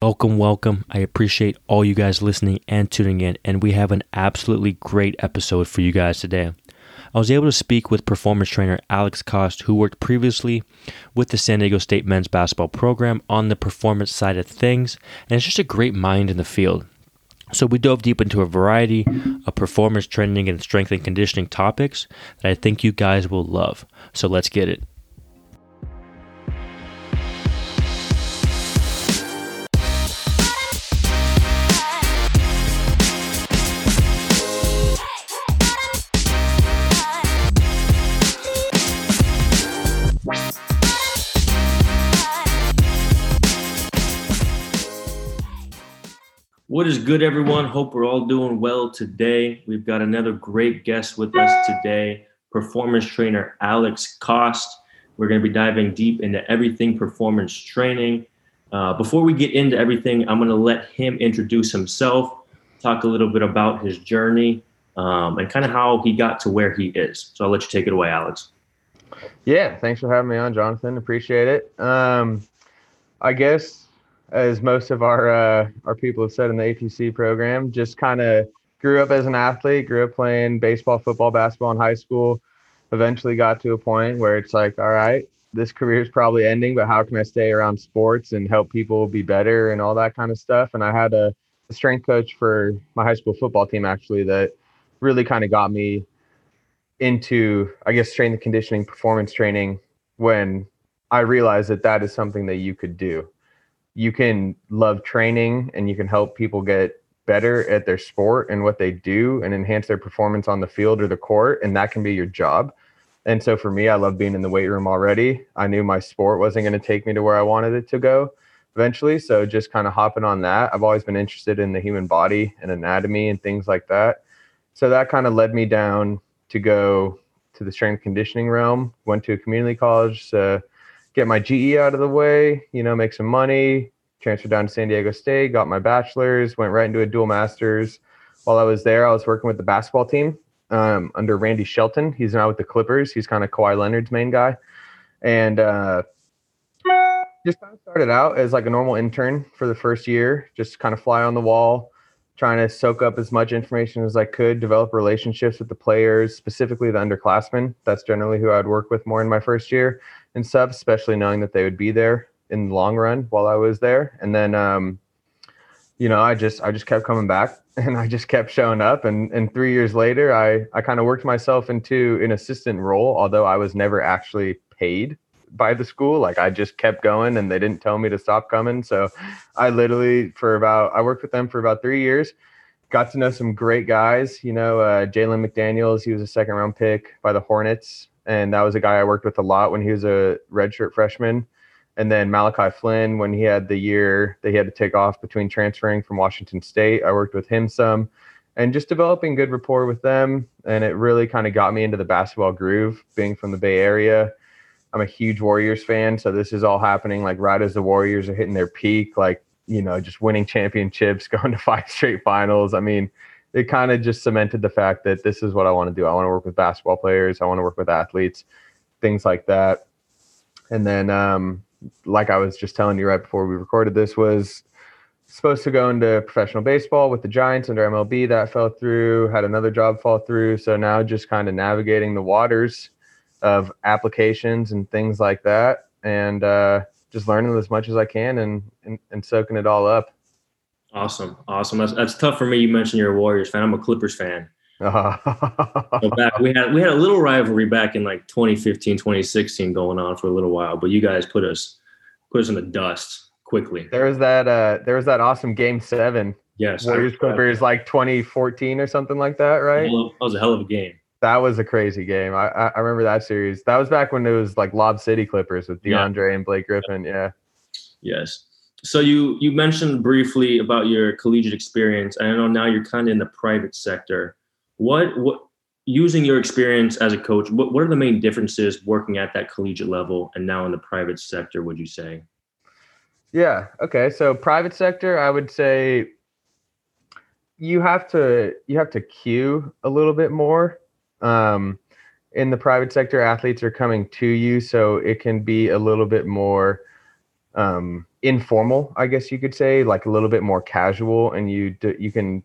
Welcome, welcome. I appreciate all you guys listening and tuning in, and we have an absolutely great episode for you guys today. I was able to speak with performance trainer Alex Cost, who worked previously with the San Diego State men's basketball program on the performance side of things, and it's just a great mind in the field. So, we dove deep into a variety of performance training and strength and conditioning topics that I think you guys will love. So, let's get it. What is good, everyone? Hope we're all doing well today. We've got another great guest with us today, performance trainer Alex Cost. We're going to be diving deep into everything performance training. Uh, before we get into everything, I'm going to let him introduce himself, talk a little bit about his journey, um, and kind of how he got to where he is. So I'll let you take it away, Alex. Yeah, thanks for having me on, Jonathan. Appreciate it. Um, I guess as most of our uh, our people have said in the APC program, just kind of grew up as an athlete, grew up playing baseball, football, basketball in high school. Eventually got to a point where it's like, all right, this career is probably ending, but how can I stay around sports and help people be better and all that kind of stuff? And I had a, a strength coach for my high school football team actually that really kind of got me into, I guess, strength and conditioning, performance training when I realized that that is something that you could do you can love training and you can help people get better at their sport and what they do and enhance their performance on the field or the court and that can be your job. And so for me i love being in the weight room already. I knew my sport wasn't going to take me to where i wanted it to go eventually so just kind of hopping on that. I've always been interested in the human body and anatomy and things like that. So that kind of led me down to go to the strength conditioning realm went to a community college get my GE out of the way, you know, make some money, transferred down to San Diego State, got my bachelor's, went right into a dual master's. While I was there, I was working with the basketball team um, under Randy Shelton. He's now with the Clippers. He's kind of Kawhi Leonard's main guy. And uh, just kind of started out as like a normal intern for the first year, just kind of fly on the wall, trying to soak up as much information as I could, develop relationships with the players, specifically the underclassmen. That's generally who I'd work with more in my first year and stuff, especially knowing that they would be there in the long run while I was there. And then, um, you know, I just I just kept coming back and I just kept showing up. And and three years later, I I kind of worked myself into an assistant role, although I was never actually paid by the school. Like I just kept going and they didn't tell me to stop coming. So I literally for about I worked with them for about three years. Got to know some great guys. You know, uh, Jalen McDaniels. He was a second round pick by the Hornets and that was a guy I worked with a lot when he was a redshirt freshman. And then Malachi Flynn, when he had the year that he had to take off between transferring from Washington State, I worked with him some and just developing good rapport with them. And it really kind of got me into the basketball groove, being from the Bay Area. I'm a huge Warriors fan. So this is all happening like right as the Warriors are hitting their peak, like, you know, just winning championships, going to five straight finals. I mean, it kind of just cemented the fact that this is what I want to do. I want to work with basketball players. I want to work with athletes, things like that. And then, um, like I was just telling you right before we recorded this, was supposed to go into professional baseball with the Giants under MLB. That fell through. Had another job fall through. So now just kind of navigating the waters of applications and things like that, and uh, just learning as much as I can and, and and soaking it all up. Awesome, awesome. That's, that's tough for me. You mentioned you're a Warriors fan. I'm a Clippers fan. so back we had we had a little rivalry back in like 2015, 2016 going on for a little while, but you guys put us put us in the dust quickly. There was that uh there was that awesome game seven. Yes. Warriors Clippers like 2014 or something like that, right? That was a hell of a game. That was a crazy game. I I remember that series. That was back when it was like Lob City Clippers with DeAndre yeah. and Blake Griffin. Yeah. Yes so you you mentioned briefly about your collegiate experience. I know now you're kind of in the private sector. What what using your experience as a coach, what, what are the main differences working at that collegiate level and now in the private sector, would you say? Yeah. Okay. So private sector, I would say you have to you have to cue a little bit more. Um, in the private sector, athletes are coming to you, so it can be a little bit more um, informal, I guess you could say, like a little bit more casual, and you you can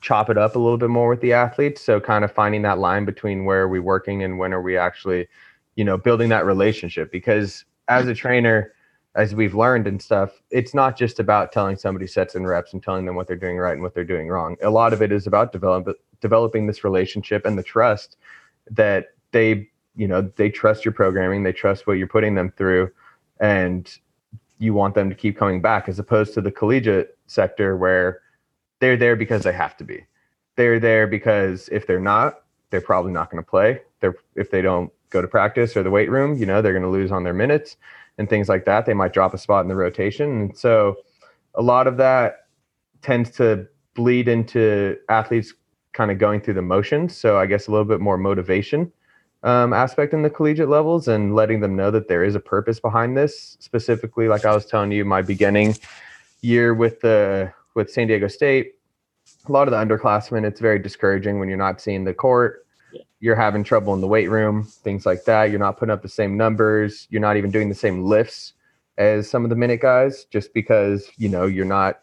chop it up a little bit more with the athletes. So kind of finding that line between where are we working and when are we actually, you know, building that relationship. Because as a trainer, as we've learned and stuff, it's not just about telling somebody sets and reps and telling them what they're doing right and what they're doing wrong. A lot of it is about develop, developing this relationship and the trust that they, you know, they trust your programming, they trust what you're putting them through, and you want them to keep coming back as opposed to the collegiate sector where they're there because they have to be. They're there because if they're not, they're probably not going to play. They're if they don't go to practice or the weight room, you know, they're going to lose on their minutes and things like that. They might drop a spot in the rotation. And so a lot of that tends to bleed into athletes kind of going through the motions. So I guess a little bit more motivation um, aspect in the collegiate levels and letting them know that there is a purpose behind this. Specifically, like I was telling you, my beginning year with the with San Diego State, a lot of the underclassmen, it's very discouraging when you're not seeing the court. You're having trouble in the weight room, things like that. You're not putting up the same numbers. You're not even doing the same lifts as some of the minute guys, just because you know you're not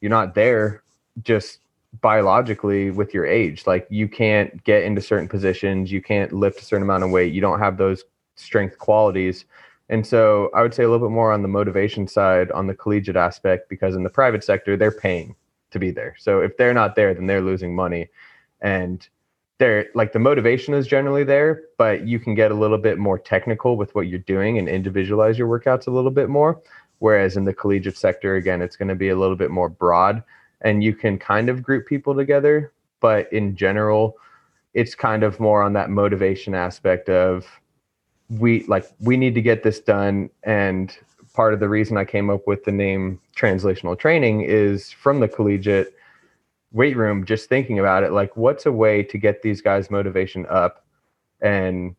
you're not there just biologically with your age. Like you can't get into certain positions, you can't lift a certain amount of weight, you don't have those strength qualities. And so I would say a little bit more on the motivation side on the collegiate aspect because in the private sector they're paying to be there. So if they're not there then they're losing money and they're like the motivation is generally there, but you can get a little bit more technical with what you're doing and individualize your workouts a little bit more whereas in the collegiate sector again it's going to be a little bit more broad and you can kind of group people together but in general it's kind of more on that motivation aspect of we like we need to get this done. And part of the reason i came up with the name translational training is from the collegiate weight room just thinking about it like what's a way to get these guys motivation up and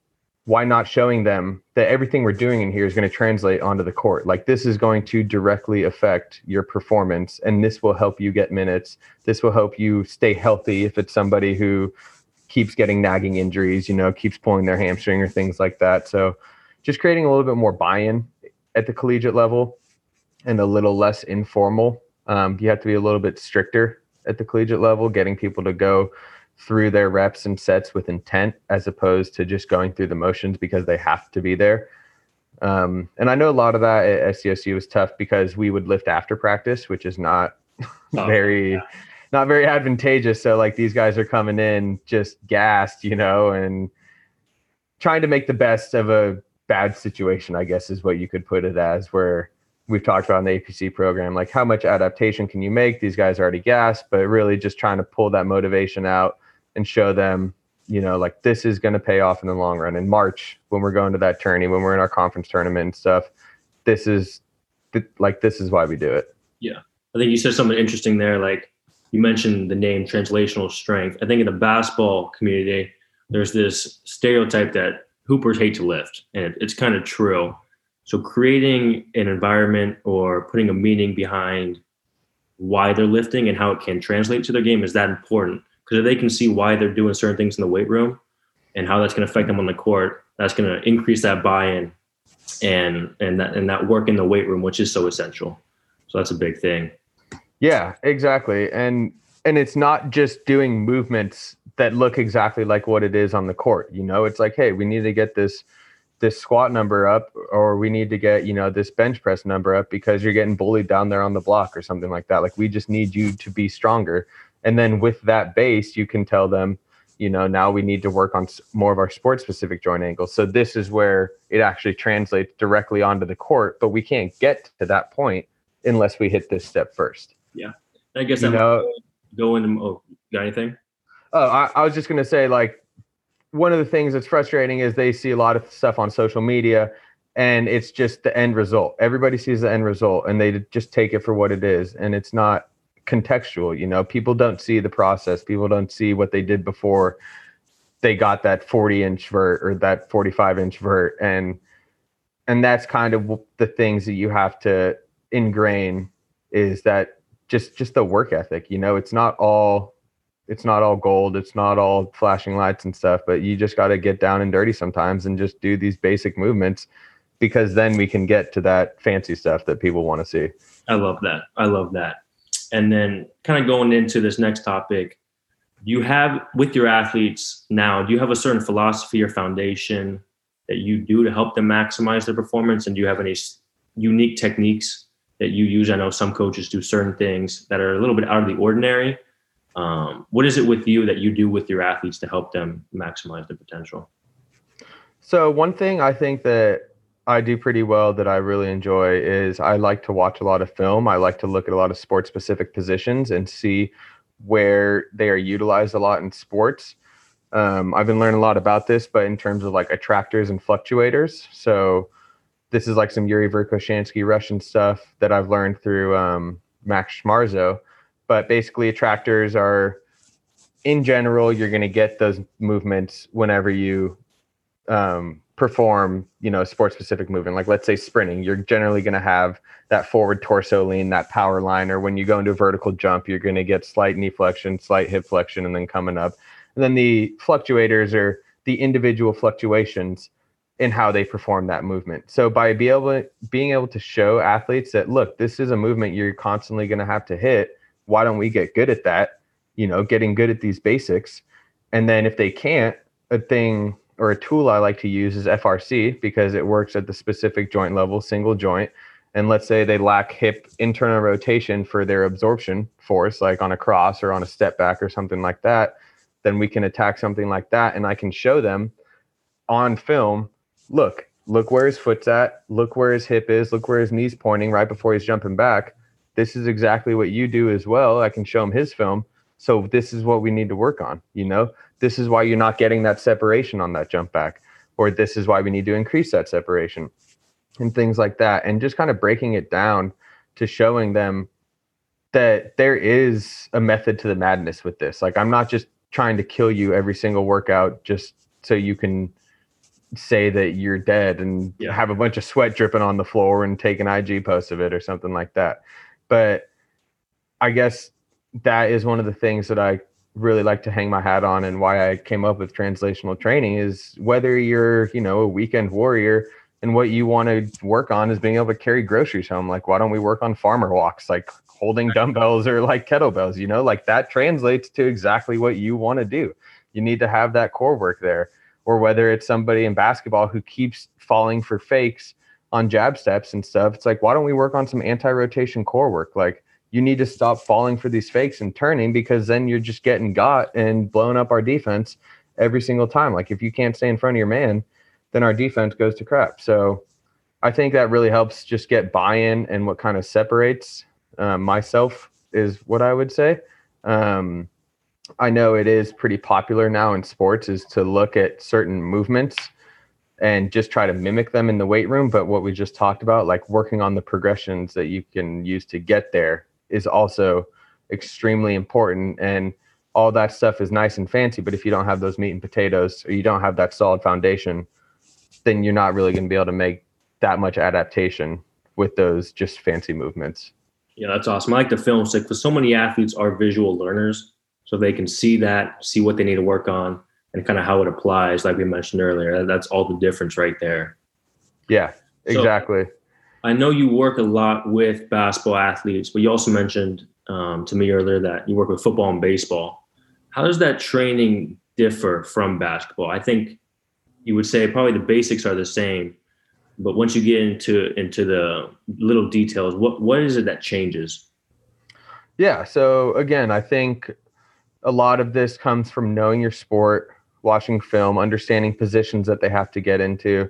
why not showing them that everything we're doing in here is going to translate onto the court? Like this is going to directly affect your performance, and this will help you get minutes. This will help you stay healthy if it's somebody who keeps getting nagging injuries, you know, keeps pulling their hamstring or things like that. So just creating a little bit more buy-in at the collegiate level and a little less informal. Um, you have to be a little bit stricter at the collegiate level, getting people to go through their reps and sets with intent as opposed to just going through the motions because they have to be there. Um, and I know a lot of that at SDSU was tough because we would lift after practice, which is not oh, very, yeah. not very advantageous. So like these guys are coming in just gassed, you know, and trying to make the best of a bad situation, I guess is what you could put it as, where we've talked about in the APC program, like how much adaptation can you make? These guys are already gassed, but really just trying to pull that motivation out and show them, you know, like this is going to pay off in the long run. In March, when we're going to that tourney, when we're in our conference tournament and stuff, this is th- like this is why we do it. Yeah, I think you said something interesting there. Like you mentioned the name translational strength. I think in the basketball community, there's this stereotype that hoopers hate to lift, and it's kind of true. So creating an environment or putting a meaning behind why they're lifting and how it can translate to their game is that important because if they can see why they're doing certain things in the weight room and how that's going to affect them on the court, that's going to increase that buy-in and and that and that work in the weight room, which is so essential. So that's a big thing. Yeah, exactly. And and it's not just doing movements that look exactly like what it is on the court. You know, it's like, hey, we need to get this this squat number up or we need to get you know this bench press number up because you're getting bullied down there on the block or something like that like we just need you to be stronger and then with that base you can tell them you know now we need to work on more of our sport specific joint angles. So this is where it actually translates directly onto the court but we can't get to that point unless we hit this step first. Yeah. I guess you I'm know go into oh got anything? Oh I, I was just going to say like one of the things that's frustrating is they see a lot of stuff on social media and it's just the end result. Everybody sees the end result and they just take it for what it is and it's not contextual you know people don't see the process people don't see what they did before they got that 40 inch vert or that 45 inch vert and and that's kind of the things that you have to ingrain is that just just the work ethic you know it's not all it's not all gold it's not all flashing lights and stuff but you just got to get down and dirty sometimes and just do these basic movements because then we can get to that fancy stuff that people want to see. I love that. I love that. And then kind of going into this next topic, you have with your athletes now, do you have a certain philosophy or foundation that you do to help them maximize their performance? And do you have any unique techniques that you use? I know some coaches do certain things that are a little bit out of the ordinary. Um, what is it with you that you do with your athletes to help them maximize their potential? So, one thing I think that I do pretty well that I really enjoy is I like to watch a lot of film. I like to look at a lot of sports specific positions and see where they are utilized a lot in sports. Um, I've been learning a lot about this, but in terms of like attractors and fluctuators. So this is like some Yuri Verkhoshansky Russian stuff that I've learned through um, Max Schmarzo. But basically, attractors are, in general, you're going to get those movements whenever you um, perform, you know, sport specific movement. Like let's say sprinting, you're generally going to have that forward torso lean, that power line, or when you go into a vertical jump, you're going to get slight knee flexion, slight hip flexion, and then coming up. And then the fluctuators are the individual fluctuations in how they perform that movement. So by be able being able to show athletes that look, this is a movement you're constantly going to have to hit. Why don't we get good at that? You know, getting good at these basics. And then if they can't, a thing or a tool I like to use is FRC because it works at the specific joint level, single joint and let's say they lack hip internal rotation for their absorption force, like on a cross or on a step back or something like that, then we can attack something like that. And I can show them on film look, look where his foot's at, look where his hip is, look where his knee's pointing right before he's jumping back. This is exactly what you do as well. I can show him his film. So this is what we need to work on. You know, this is why you're not getting that separation on that jump back, or this is why we need to increase that separation and things like that and just kind of breaking it down to showing them that there is a method to the madness with this like i'm not just trying to kill you every single workout just so you can say that you're dead and yeah. have a bunch of sweat dripping on the floor and take an IG post of it or something like that. But I guess that is one of the things that I really like to hang my hat on and why I came up with translational training is whether you're, you know, a weekend warrior and what you want to work on is being able to carry groceries home. Like, why don't we work on farmer walks, like holding dumbbells or like kettlebells? You know, like that translates to exactly what you want to do. You need to have that core work there. Or whether it's somebody in basketball who keeps falling for fakes on jab steps and stuff, it's like, why don't we work on some anti rotation core work? Like, you need to stop falling for these fakes and turning because then you're just getting got and blowing up our defense every single time. Like, if you can't stay in front of your man, then our defense goes to crap. So I think that really helps just get buy-in and what kind of separates uh, myself is what I would say. Um, I know it is pretty popular now in sports is to look at certain movements and just try to mimic them in the weight room. But what we just talked about, like working on the progressions that you can use to get there, is also extremely important. And all that stuff is nice and fancy, but if you don't have those meat and potatoes or you don't have that solid foundation, then you're not really going to be able to make that much adaptation with those just fancy movements. Yeah, that's awesome. I like the film stick because so many athletes are visual learners, so they can see that, see what they need to work on, and kind of how it applies. Like we mentioned earlier, that's all the difference right there. Yeah, exactly. So, I know you work a lot with basketball athletes, but you also mentioned um, to me earlier that you work with football and baseball. How does that training differ from basketball? I think you would say probably the basics are the same, but once you get into into the little details, what what is it that changes? Yeah. So again, I think a lot of this comes from knowing your sport, watching film, understanding positions that they have to get into,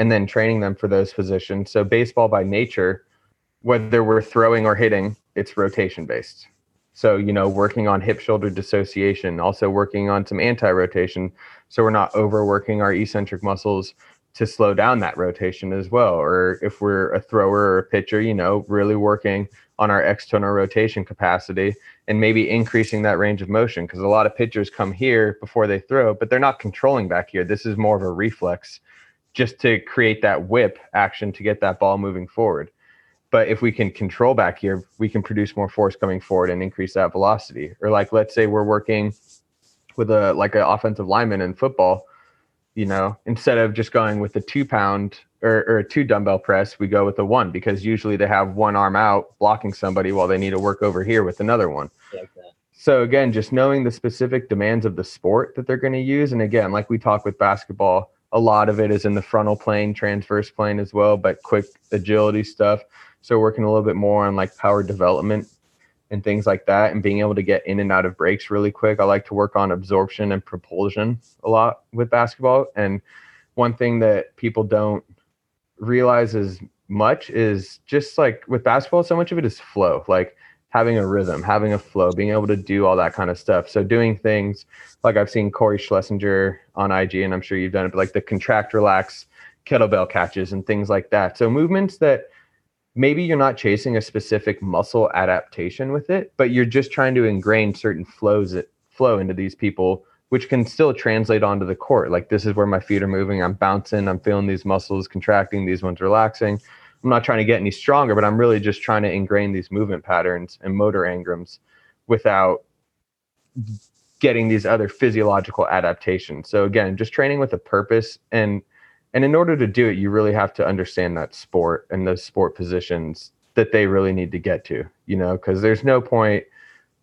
and then training them for those positions. So baseball by nature, whether we're throwing or hitting, it's rotation based. So, you know, working on hip shoulder dissociation, also working on some anti rotation. So we're not overworking our eccentric muscles to slow down that rotation as well. Or if we're a thrower or a pitcher, you know, really working on our external rotation capacity and maybe increasing that range of motion. Because a lot of pitchers come here before they throw, but they're not controlling back here. This is more of a reflex just to create that whip action to get that ball moving forward. But if we can control back here, we can produce more force coming forward and increase that velocity. Or like let's say we're working with a like an offensive lineman in football, you know, instead of just going with a two pound or, or a two dumbbell press, we go with a one because usually they have one arm out blocking somebody while they need to work over here with another one. Like so again, just knowing the specific demands of the sport that they're going to use, and again, like we talk with basketball, a lot of it is in the frontal plane, transverse plane as well, but quick agility stuff. So working a little bit more on like power development and things like that and being able to get in and out of breaks really quick. I like to work on absorption and propulsion a lot with basketball. And one thing that people don't realize as much is just like with basketball, so much of it is flow, like having a rhythm, having a flow, being able to do all that kind of stuff. So doing things like I've seen Cory Schlesinger on IG, and I'm sure you've done it, but like the contract, relax, kettlebell catches and things like that. So movements that maybe you're not chasing a specific muscle adaptation with it, but you're just trying to ingrain certain flows that flow into these people, which can still translate onto the court. Like this is where my feet are moving. I'm bouncing. I'm feeling these muscles contracting. These ones relaxing. I'm not trying to get any stronger, but I'm really just trying to ingrain these movement patterns and motor engrams without getting these other physiological adaptations. So again, just training with a purpose and and in order to do it, you really have to understand that sport and those sport positions that they really need to get to, you know, because there's no point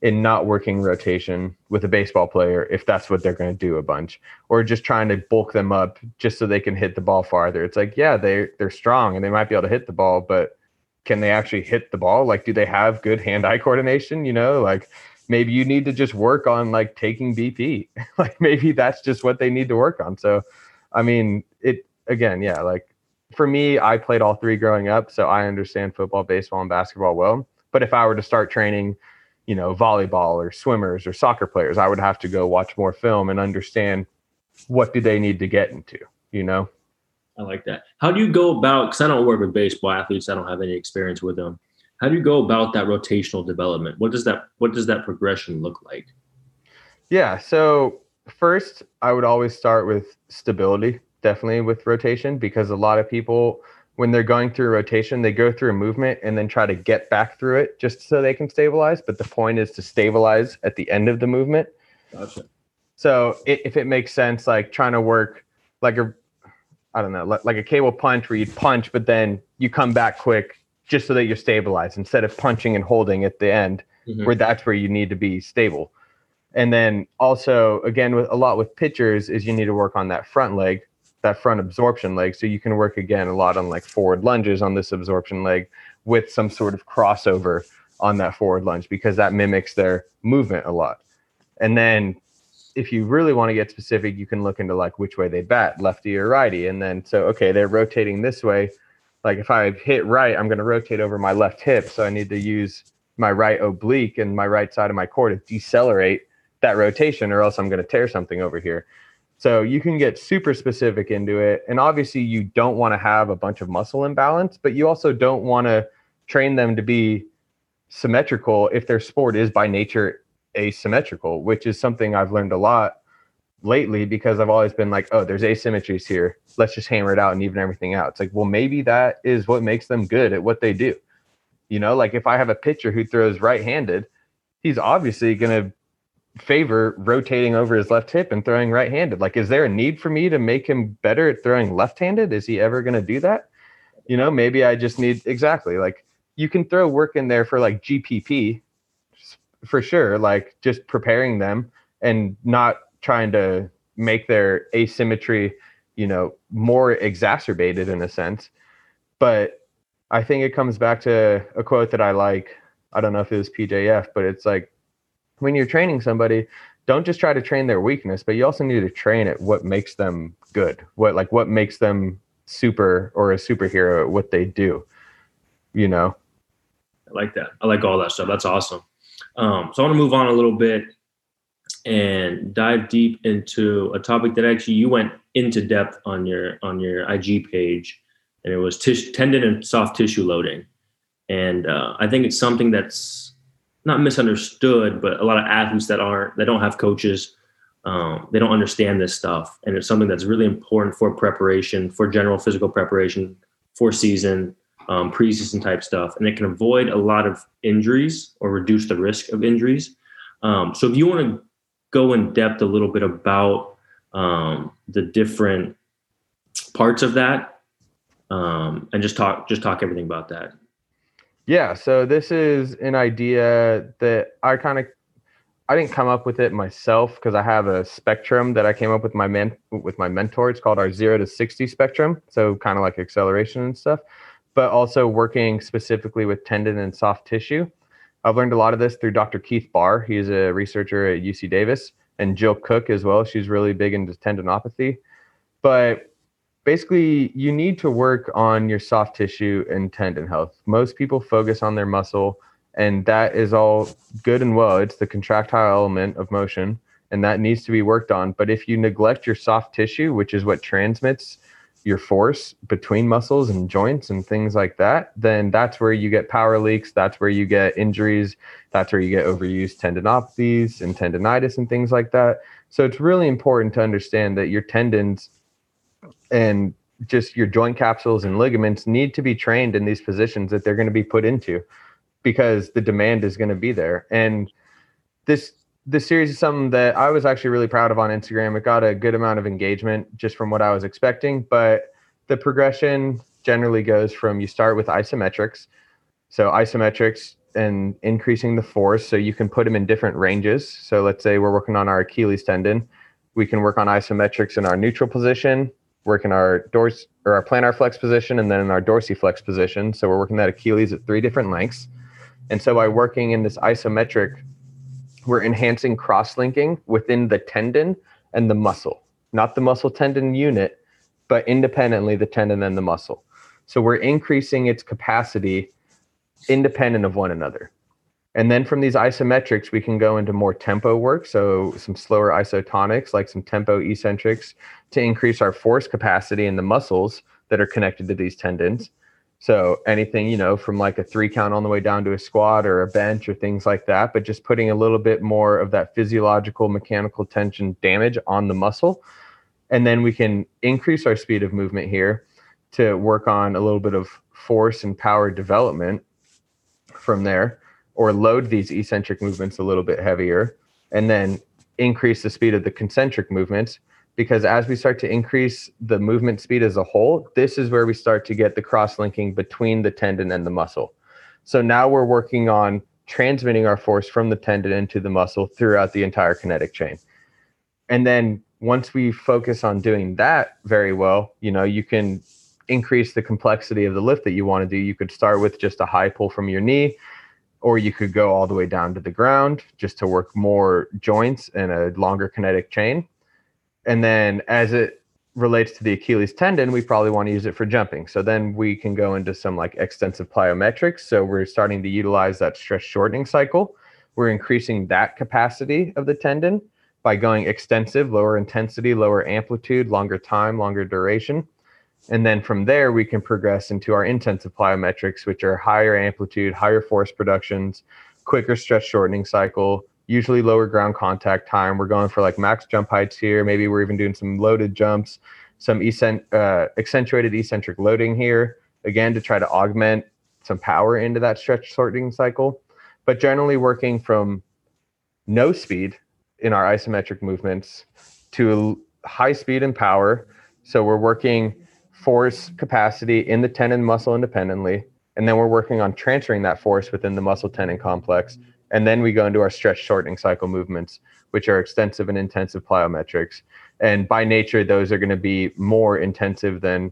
in not working rotation with a baseball player if that's what they're going to do a bunch or just trying to bulk them up just so they can hit the ball farther. It's like, yeah, they they're strong and they might be able to hit the ball, but can they actually hit the ball? Like do they have good hand-eye coordination, you know? Like maybe you need to just work on like taking BP. like maybe that's just what they need to work on. So I mean, it again, yeah, like for me, I played all three growing up, so I understand football, baseball, and basketball well. But if I were to start training, you know, volleyball or swimmers or soccer players, I would have to go watch more film and understand what do they need to get into, you know? I like that. How do you go about, because I don't work with baseball athletes, I don't have any experience with them. How do you go about that rotational development? What does that what does that progression look like? Yeah. So first I would always start with stability definitely with rotation because a lot of people when they're going through a rotation they go through a movement and then try to get back through it just so they can stabilize but the point is to stabilize at the end of the movement. Gotcha. So it, if it makes sense like trying to work like a i don't know like, like a cable punch where you punch but then you come back quick just so that you're stabilized instead of punching and holding at the end mm-hmm. where that's where you need to be stable. And then also again with a lot with pitchers is you need to work on that front leg that front absorption leg. So you can work again a lot on like forward lunges on this absorption leg with some sort of crossover on that forward lunge because that mimics their movement a lot. And then if you really want to get specific, you can look into like which way they bat, lefty or righty. And then so okay, they're rotating this way. Like if I hit right, I'm going to rotate over my left hip. So I need to use my right oblique and my right side of my core to decelerate that rotation, or else I'm going to tear something over here. So you can get super specific into it. And obviously, you don't want to have a bunch of muscle imbalance, but you also don't want to train them to be symmetrical if their sport is by nature asymmetrical, which is something I've learned a lot lately because I've always been like, oh, there's asymmetries here. Let's just hammer it out and even everything out. It's like, well, maybe that is what makes them good at what they do. You know, like if I have a pitcher who throws right handed, he's obviously going to favor rotating over his left hip and throwing right handed. Like, is there a need for me to make him better at throwing left handed? Is he ever going to do that? You know, maybe I just need exactly like you can throw work in there for like GPP for sure, like just preparing them and not trying to make their asymmetry, you know, more exacerbated in a sense. But I think it comes back to a quote that I like. I don't know if it was PJF, but it's like when you're training somebody, don't just try to train their weakness, but you also need to train at what makes them good. What like what makes them super or a superhero at what they do. You know. I like that. I like all that stuff. That's awesome. Um, so I want to move on a little bit and dive deep into a topic that actually you went into depth on your on your IG page, and it was tish, tendon and soft tissue loading. And uh, I think it's something that's not misunderstood, but a lot of athletes that aren't that don't have coaches, um, they don't understand this stuff, and it's something that's really important for preparation, for general physical preparation, for season, um, preseason type stuff, and it can avoid a lot of injuries or reduce the risk of injuries. Um, so if you want to go in depth a little bit about um, the different parts of that, um, and just talk just talk everything about that. Yeah, so this is an idea that I kind of I didn't come up with it myself because I have a spectrum that I came up with my men with my mentor. It's called our zero to sixty spectrum, so kind of like acceleration and stuff, but also working specifically with tendon and soft tissue. I've learned a lot of this through Dr. Keith Barr. He's a researcher at UC Davis, and Jill Cook as well. She's really big into tendinopathy. But basically, you need to work on your soft tissue and tendon health. Most people focus on their muscle, and that is all good and well. It's the contractile element of motion, and that needs to be worked on. But if you neglect your soft tissue, which is what transmits your force between muscles and joints and things like that, then that's where you get power leaks. That's where you get injuries. That's where you get overused tendinopathies and tendonitis and things like that. So it's really important to understand that your tendons and just your joint capsules and ligaments need to be trained in these positions that they're going to be put into because the demand is going to be there. And this this series is something that I was actually really proud of on Instagram. It got a good amount of engagement just from what I was expecting, but the progression generally goes from you start with isometrics. So isometrics and increasing the force so you can put them in different ranges. So let's say we're working on our Achilles tendon, we can work on isometrics in our neutral position, work in our dors or our plantar flex position and then in our dorsiflex position. So we're working that Achilles at three different lengths. And so by working in this isometric we're enhancing cross linking within the tendon and the muscle, not the muscle tendon unit, but independently the tendon and the muscle. So we're increasing its capacity independent of one another. And then from these isometrics, we can go into more tempo work. So some slower isotonics, like some tempo eccentrics, to increase our force capacity in the muscles that are connected to these tendons. So anything, you know, from like a three count on the way down to a squat or a bench or things like that, but just putting a little bit more of that physiological mechanical tension damage on the muscle. And then we can increase our speed of movement here to work on a little bit of force and power development from there, or load these eccentric movements a little bit heavier, and then increase the speed of the concentric movements because as we start to increase the movement speed as a whole, this is where we start to get the cross linking between the tendon and the muscle. So now we're working on transmitting our force from the tendon into the muscle throughout the entire kinetic chain. And then once we focus on doing that very well, you know, you can increase the complexity of the lift that you want to do. You could start with just a high pull from your knee, or you could go all the way down to the ground just to work more joints and a longer kinetic chain and then as it relates to the Achilles tendon, we probably want to use it for jumping. So then we can go into some like extensive plyometrics. So we're starting to utilize that stretch shortening cycle. We're increasing that capacity of the tendon by going extensive, lower intensity, lower amplitude, longer time, longer duration. And then from there, we can progress into our intensive plyometrics, which are higher amplitude, higher force productions, quicker stretch shortening cycle, usually lower ground contact time. We're going for like max jump heights here. Maybe we're even doing some loaded jumps, some uh, accentuated eccentric loading here, again, to try to augment some power into that stretch shortening cycle. But generally working from no speed in our isometric movements to high speed and power. So we're working force capacity in the tendon muscle independently. And then we're working on transferring that force within the muscle tendon complex and then we go into our stretch shortening cycle movements, which are extensive and intensive plyometrics. And by nature, those are going to be more intensive than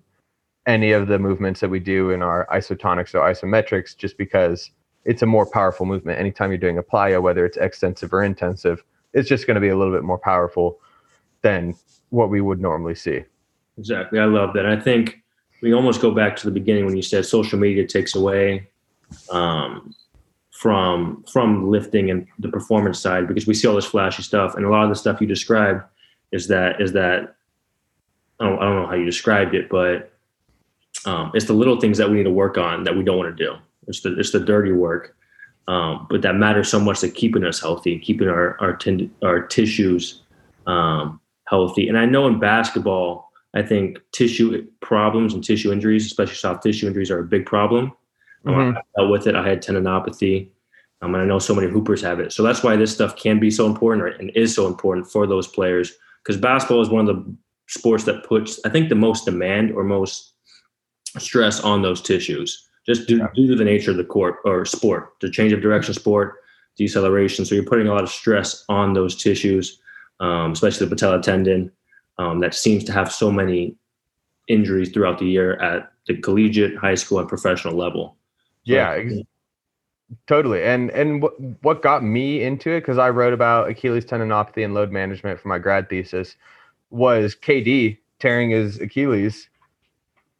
any of the movements that we do in our isotonics or isometrics, just because it's a more powerful movement. Anytime you're doing a plyo, whether it's extensive or intensive, it's just going to be a little bit more powerful than what we would normally see. Exactly. I love that. I think we almost go back to the beginning when you said social media takes away um, from from lifting and the performance side because we see all this flashy stuff and a lot of the stuff you described is that is that I don't, I don't know how you described it but um, it's the little things that we need to work on that we don't want to do it's the it's the dirty work um, but that matters so much to keeping us healthy keeping our our, tend- our tissues um, healthy and I know in basketball I think tissue problems and tissue injuries especially soft tissue injuries are a big problem Mm-hmm. I dealt with it. I had tendinopathy. Um, and I know so many hoopers have it. So that's why this stuff can be so important and is so important for those players because basketball is one of the sports that puts, I think, the most demand or most stress on those tissues just due, yeah. due to the nature of the court or sport, the change of direction sport, deceleration. So you're putting a lot of stress on those tissues, um, especially the patella tendon um, that seems to have so many injuries throughout the year at the collegiate, high school, and professional level. Yeah, ex- totally. And and what what got me into it because I wrote about Achilles tendinopathy and load management for my grad thesis was KD tearing his Achilles,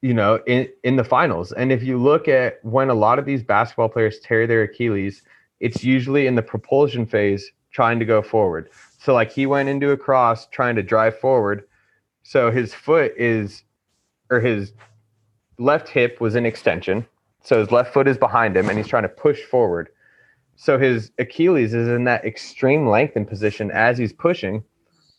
you know, in in the finals. And if you look at when a lot of these basketball players tear their Achilles, it's usually in the propulsion phase trying to go forward. So like he went into a cross trying to drive forward. So his foot is or his left hip was in extension. So his left foot is behind him and he's trying to push forward. So his Achilles is in that extreme lengthen position as he's pushing,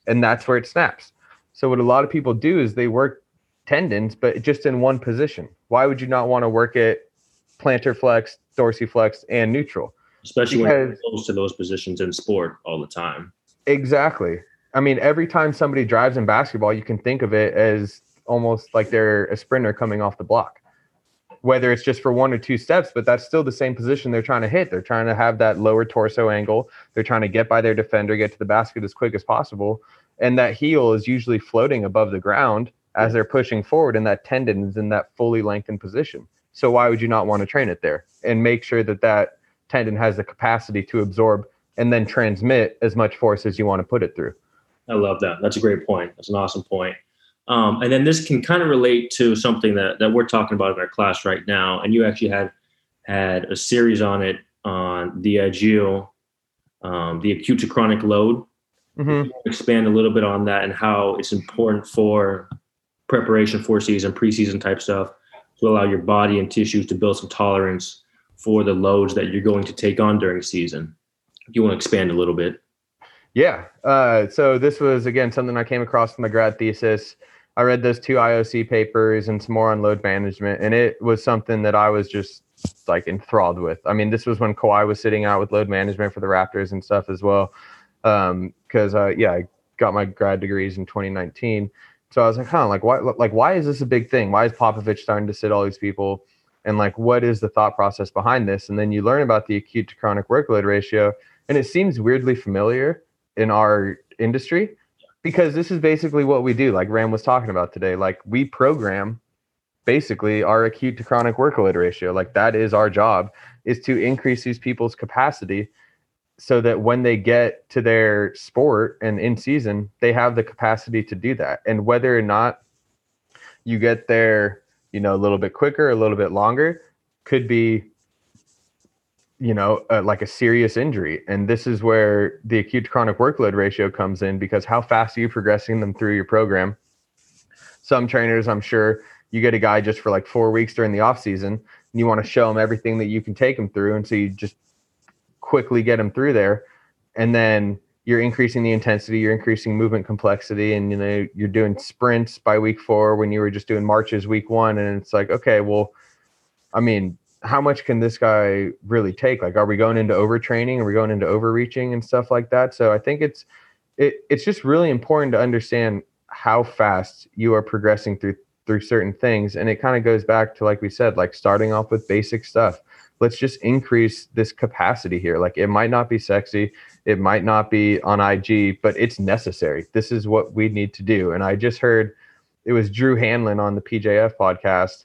and that's where it snaps. So what a lot of people do is they work tendons, but just in one position. Why would you not want to work it plantar flex, dorsiflex, and neutral? Especially because, when you're close to those positions in sport all the time. Exactly. I mean, every time somebody drives in basketball, you can think of it as almost like they're a sprinter coming off the block. Whether it's just for one or two steps, but that's still the same position they're trying to hit. They're trying to have that lower torso angle. They're trying to get by their defender, get to the basket as quick as possible. And that heel is usually floating above the ground as they're pushing forward, and that tendon is in that fully lengthened position. So why would you not want to train it there and make sure that that tendon has the capacity to absorb and then transmit as much force as you want to put it through? I love that. That's a great point. That's an awesome point. Um, and then this can kind of relate to something that, that we're talking about in our class right now. And you actually had had a series on it on the agile, um, the acute to chronic load. Mm-hmm. Expand a little bit on that and how it's important for preparation for season, preseason type stuff to allow your body and tissues to build some tolerance for the loads that you're going to take on during season. You want to expand a little bit? Yeah. Uh, so this was again something I came across in my grad thesis. I read those two IOC papers and some more on load management, and it was something that I was just like enthralled with. I mean, this was when Kawhi was sitting out with load management for the Raptors and stuff as well. Because um, uh, yeah, I got my grad degrees in 2019, so I was like, huh, like why, like why is this a big thing? Why is Popovich starting to sit all these people? And like, what is the thought process behind this? And then you learn about the acute to chronic workload ratio, and it seems weirdly familiar in our industry because this is basically what we do like ram was talking about today. Like we program basically our acute to chronic workload ratio. Like that is our job is to increase these people's capacity so that when they get to their sport and in season they have the capacity to do that. And whether or not you get there you know a little bit quicker a little bit longer could be you know, uh, like a serious injury. And this is where the acute to chronic workload ratio comes in because how fast are you progressing them through your program? Some trainers, I'm sure, you get a guy just for like four weeks during the off season, and you want to show him everything that you can take him through, and so you just quickly get him through there, and then you're increasing the intensity, you're increasing movement complexity, and you know you're doing sprints by week four when you were just doing marches week one, and it's like, okay, well, I mean, how much can this guy really take? Like, are we going into overtraining? Are we going into overreaching and stuff like that? So I think it's it, it's just really important to understand how fast you are progressing through through certain things, and it kind of goes back to like we said, like starting off with basic stuff. Let's just increase this capacity here. Like, it might not be sexy, it might not be on IG, but it's necessary. This is what we need to do. And I just heard it was Drew Hanlen on the PJF podcast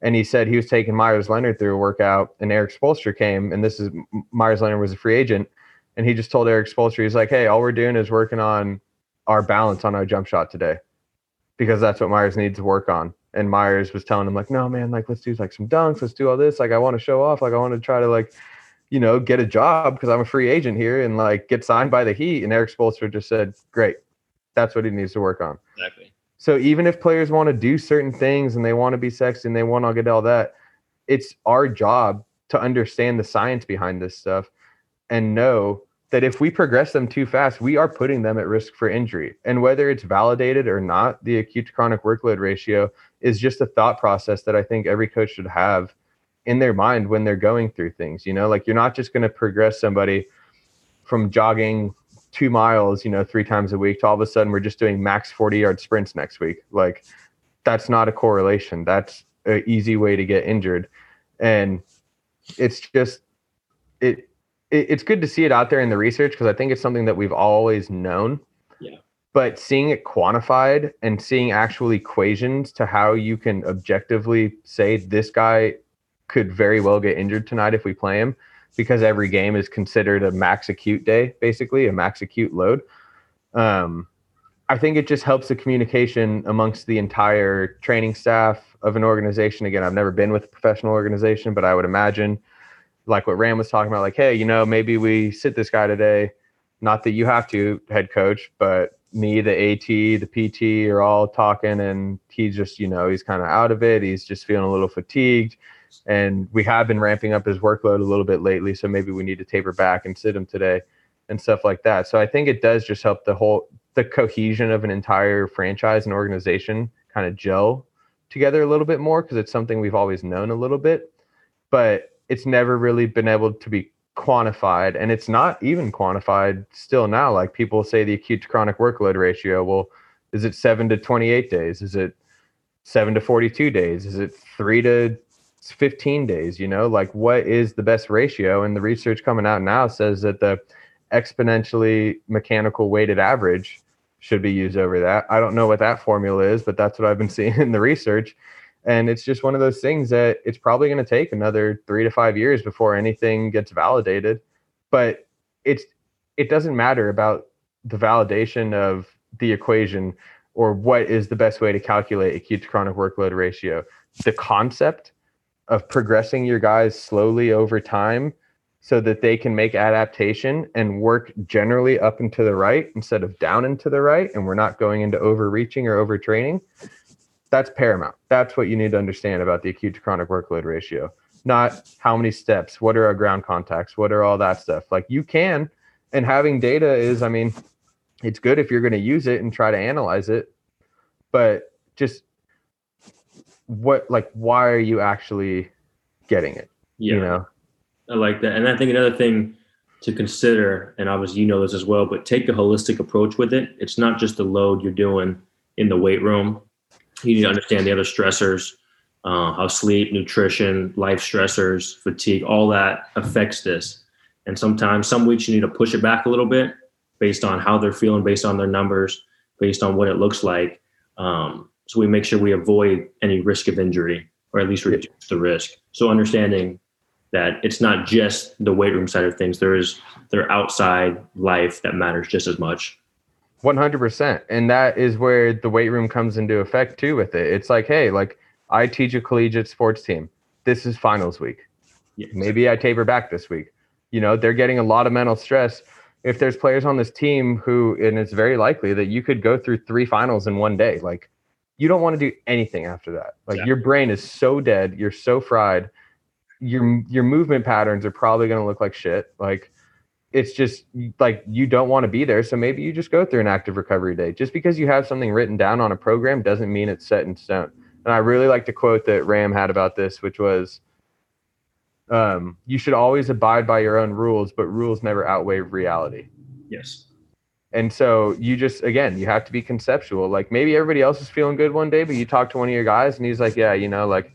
and he said he was taking Meyers Leonard through a workout, and Erik Spoelstra came, and this is Meyers Leonard was a free agent, and he just told Erik Spoelstra, he's like, "Hey, all we're doing is working on our balance on our jump shot today, because that's what Meyers needs to work on." And Meyers was telling him like, "No, man, like let's do like some dunks, let's do all this. Like I want to show off, like I want to try to like." You know, get a job because I'm a free agent here and like get signed by the Heat. And Erik Spoelstra just said, "Great, that's what he needs to work on." Exactly. So even if players want to do certain things and they want to be sexy and they want to get all that, it's our job to understand the science behind this stuff and know that if we progress them too fast, we are putting them at risk for injury. And whether it's validated or not, the acute to chronic workload ratio is just a thought process that I think every coach should have in their mind when they're going through things. You know, like you're not just going to progress somebody from jogging two miles, you know, three times a week to all of a sudden we're just doing max 40 yard sprints next week. Like that's not a correlation. That's an easy way to get injured. And it's just it, it it's good to see it out there in the research because I think it's something that we've always known. Yeah. But seeing it quantified and seeing actual equations to how you can objectively say this guy could very well get injured tonight if we play him because every game is considered a max acute day, basically a max acute load. Um, I think it just helps the communication amongst the entire training staff of an organization. Again, I've never been with a professional organization, but I would imagine, like what Ram was talking about, like, hey, you know, maybe we sit this guy today. Not that you have to, head coach, but me, the AT, the PT are all talking, and he's just, you know, he's kind of out of it. He's just feeling a little fatigued. And we have been ramping up his workload a little bit lately. So maybe we need to taper back and sit him today and stuff like that. So I think it does just help the whole the cohesion of an entire franchise and organization kind of gel together a little bit more because it's something we've always known a little bit, but it's never really been able to be quantified and it's not even quantified still now like people say the acute to chronic workload ratio well is it 7 to 28 days is it 7 to 42 days is it 3 to 15 days you know like what is the best ratio and the research coming out now says that the exponentially mechanical weighted average should be used over that. I don't know what that formula is, but that's what I've been seeing in the research. And it's just one of those things that it's probably going to take another three to five years before anything gets validated. But it's it doesn't matter about the validation of the equation or what is the best way to calculate acute to chronic workload ratio. The concept of progressing your guys slowly over time so that they can make adaptation and work generally up and to the right instead of down and to the right and we're not going into overreaching or overtraining that's paramount. That's what you need to understand about the acute to chronic workload ratio. Not how many steps what are our ground contacts what are all that stuff. Like you can and having data is i mean it's good if you're going to use it and try to analyze it but just what like why are you actually getting it yeah. you know I like that. And I think another thing to consider, and obviously you know this as well, but take a holistic approach with it. It's not just the load you're doing in the weight room. You need to understand the other stressors, uh, how sleep, nutrition, life stressors, fatigue, all that affects this. And sometimes, some weeks you need to push it back a little bit based on how they're feeling, based on their numbers, based on what it looks like. Um, so we make sure we avoid any risk of injury or at least reduce the risk. So understanding that it's not just the weight room side of things. There is their outside life that matters just as much. 100%. And that is where the weight room comes into effect too with it. It's like, hey, like I teach a collegiate sports team. This is finals week. Yes. Maybe I taper back this week. You know, they're getting a lot of mental stress. If there's players on this team who, and it's very likely that you could go through three finals in one day, like you don't want to do anything after that. Like your brain is so dead, you're so fried your your movement patterns are probably going to look like shit. Like it's just like you don't want to be there. So maybe you just go through an active recovery day. Just because you have something written down on a program doesn't mean it's set in stone. And I really like the quote that Ram had about this, which was, um, "You should always abide by your own rules, but rules never outweigh reality." Yes. And so you just again, you have to be conceptual. Like maybe everybody else is feeling good one day, but you talk to one of your guys and he's like, "Yeah, you know, like."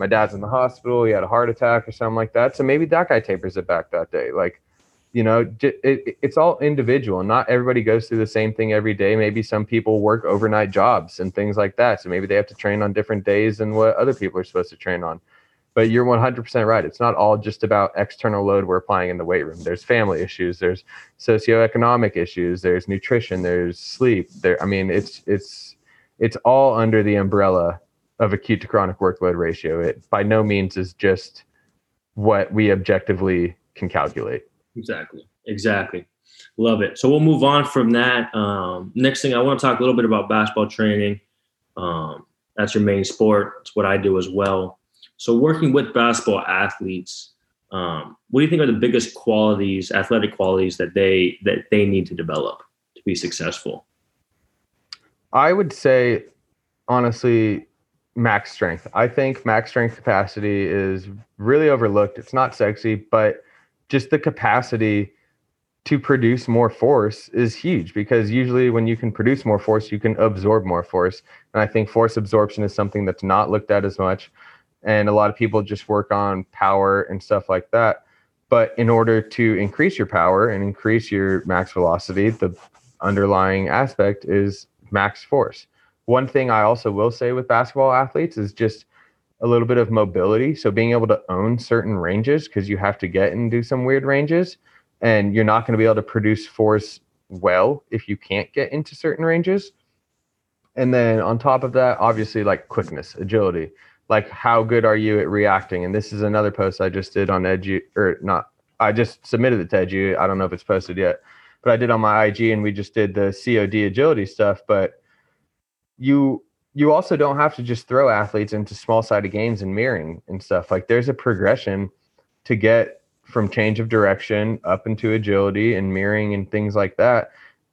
my dad's in the hospital. He had a heart attack or something like that. So maybe that guy tapers it back that day. Like, you know, it, it, it's all individual. Not everybody goes through the same thing every day. Maybe some people work overnight jobs and things like that. So maybe they have to train on different days than what other people are supposed to train on. But you're 100% right. It's not all just about external load we're applying in the weight room. There's family issues. There's socioeconomic issues. There's nutrition. There's sleep. There. I mean, it's it's it's all under the umbrella of acute to chronic workload ratio. It by no means is just what we objectively can calculate. Exactly. Exactly. Love it. So we'll move on from that. Um, next thing, I want to talk a little bit about basketball training. Um, that's your main sport. It's what I do as well. So working with basketball athletes, um, what do you think are the biggest qualities, athletic qualities that they that they need to develop to be successful? I would say, honestly, max strength. I think max strength capacity is really overlooked. It's not sexy, but just the capacity to produce more force is huge because usually when you can produce more force, you can absorb more force. And I think force absorption is something that's not looked at as much. And a lot of people just work on power and stuff like that. But in order to increase your power and increase your max velocity, the underlying aspect is max force. One thing I also will say with basketball athletes is just a little bit of mobility. So being able to own certain ranges because you have to get and do some weird ranges, and you're not going to be able to produce force well if you can't get into certain ranges. And then on top of that, obviously like quickness, agility. Like how good are you at reacting? And this is another post I just did on Edu or not. I just submitted it to Edu. I don't know if it's posted yet, but I did on my IG and we just did the COD agility stuff. But you you also don't have to just throw athletes into small sided games and mirroring and stuff. Like there's a progression to get from change of direction up into agility and mirroring and things like that.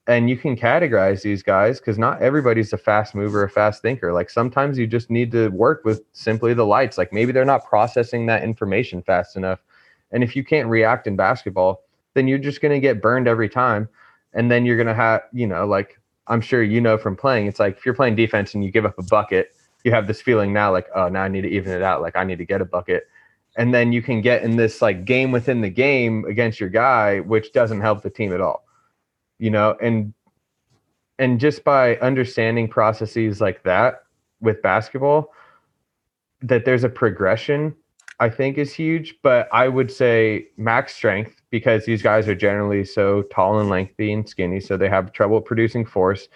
And you can categorize these guys because not everybody's a fast mover, a fast thinker. Like sometimes you just need to work with simply the lights. Like maybe they're not processing that information fast enough. And if you can't react in basketball, then you're just going to get burned every time. And then you're going to have, you know, like I'm sure you know from playing, it's like if you're playing defense and you give up a bucket, you have this feeling now like, oh, now I need to even it out. Like I need to get a bucket. And then you can get in this like game within the game against your guy, which doesn't help the team at all. You know, and and just by understanding processes like that with basketball, that there's a progression, I think is huge. But I would say max strength because these guys are generally so tall and lengthy and skinny, so they have trouble producing force,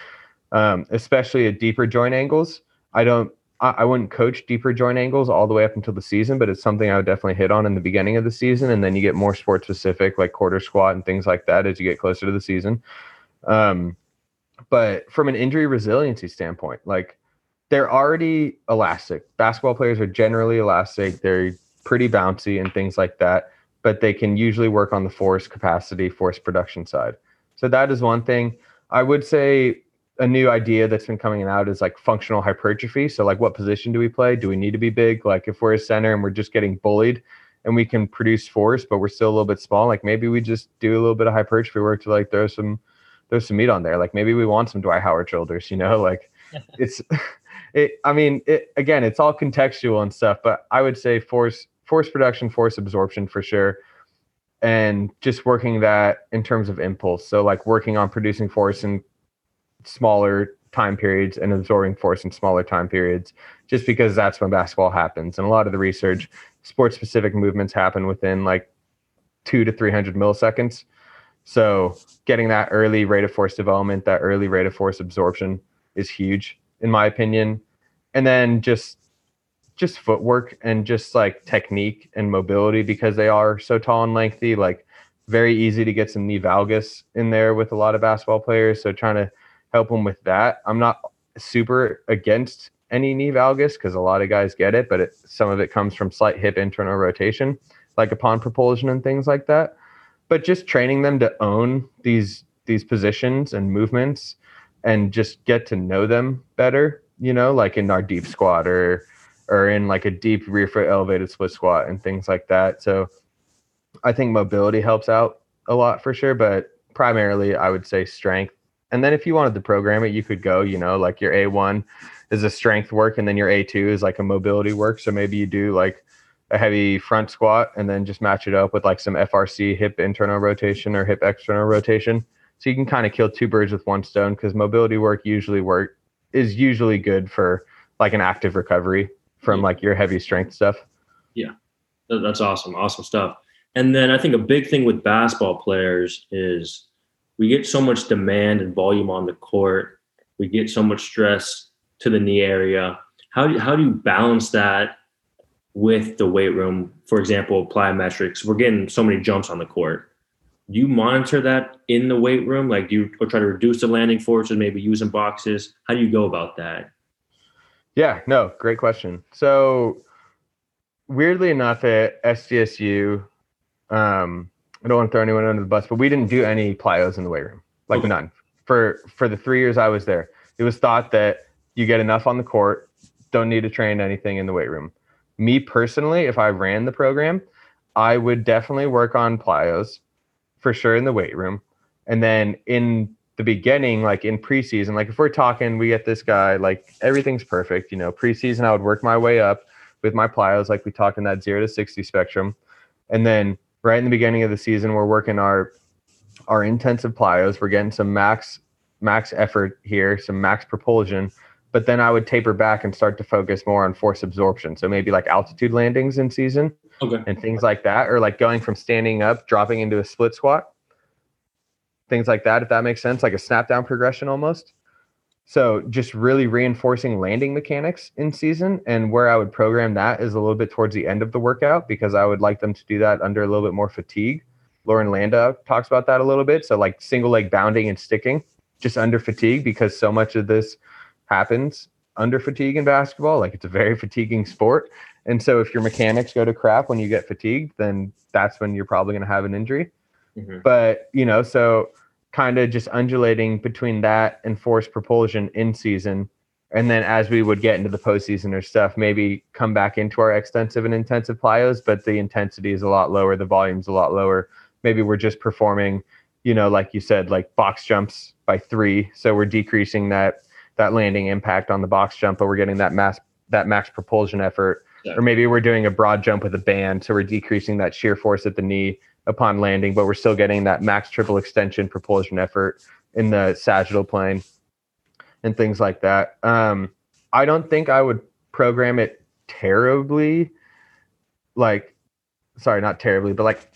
um, especially at deeper joint angles. I don't. I, wouldn't coach deeper joint angles all the way up until the season, but it's something I would definitely hit on in the beginning of the season, and then you get more sport specific, like quarter squat and things like that, as you get closer to the season. Um, but from an injury resiliency standpoint, like they're already elastic. Basketball players are generally elastic. They're pretty bouncy and things like that but they can usually work on the force capacity, force production side. So that is one thing. I would say a new idea that's been coming out is like functional hypertrophy. So like what position do we play? Do we need to be big? Like if we're a center and we're just getting bullied and we can produce force, but we're still a little bit small, like maybe we just do a little bit of hypertrophy work to like throw some throw some meat on there. Like maybe we want some Dwight Howard shoulders, you know, like it's it I mean, it again, it's all contextual and stuff, but I would say force force production, force absorption for sure. And just working that in terms of impulse. So, like working on producing force in smaller time periods and absorbing force in smaller time periods, just because that's when basketball happens. And a lot of the research, sports specific movements happen within like two to 300 milliseconds. So, getting that early rate of force development, that early rate of force absorption is huge, in my opinion. And then just just footwork and just like technique and mobility because they are so tall and lengthy. Like very easy to get some knee valgus in there with a lot of basketball players. So trying to help them with that. I'm not super against any knee valgus because a lot of guys get it, but it, some of it comes from slight hip internal rotation, like upon propulsion and things like that. But just training them to own these these positions and movements and just get to know them better, you know, like in our deep squat or or in like a deep rear foot elevated split squat and things like that. So I think mobility helps out a lot for sure, but primarily I would say strength. And then if you wanted to program it, you could go, you know, like your A1 is a strength work and then your A2 is like a mobility work. So maybe you do like a heavy front squat and then just match it up with like some FRC hip internal rotation or hip external rotation. So you can kind of kill two birds with one stone because mobility work usually work is usually good for like an active recovery from yeah. like your heavy strength stuff. Yeah, that's awesome. Awesome stuff. And then I think a big thing with basketball players is we get so much demand and volume on the court. We get so much stress to the knee area. How do you, how do you balance that with the weight room? For example, plyometrics. We're getting so many jumps on the court. Do you monitor that in the weight room? Like, do you try to reduce the landing forces, maybe using boxes? How do you go about that? Yeah, no, great question. So weirdly enough at SDSU, um, I don't want to throw anyone under the bus, but we didn't do any plyos in the weight room, like okay. none. For for the three years I was there, it was thought that you get enough on the court, don't need to train anything in the weight room. Me personally, if I ran the program, I would definitely work on plyos for sure in the weight room, and then in the beginning, like in preseason, like if we're talking, we get this guy, like everything's perfect. You know, preseason, I would work my way up with my plyos, like we talked in that zero to 60 spectrum. And then right in the beginning of the season, we're working our our intensive plyos. We're getting some max max effort here, some max propulsion. But then I would taper back and start to focus more on force absorption. So maybe like altitude landings in season Okay. and things like that, or like going from standing up, dropping into a split squat, things like that, if that makes sense, like a snap down progression almost. So just really reinforcing landing mechanics in season. And where I would program that is a little bit towards the end of the workout because I would like them to do that under a little bit more fatigue. Loren Landow talks about that a little bit. So like single leg bounding and sticking just under fatigue because so much of this happens under fatigue in basketball. Like it's a very fatiguing sport. And so if your mechanics go to crap when you get fatigued, then that's when you're probably going to have an injury. Mhm. But, you know, so kind of just undulating between that and force propulsion in season. And then as we would get into the postseason or stuff, maybe come back into our extensive and intensive plyos, but the intensity is a lot lower, the volume's a lot lower. Maybe we're just performing, you know, like you said, like box jumps by three. So we're decreasing that that landing impact on the box jump, but we're getting that mass that max propulsion effort. Yeah. Or maybe we're doing a broad jump with a band, so we're decreasing that shear force at the knee upon landing, but we're still getting that max triple extension propulsion effort in the sagittal plane and things like that. Um, I don't think I would program it terribly, like, sorry, not terribly, but like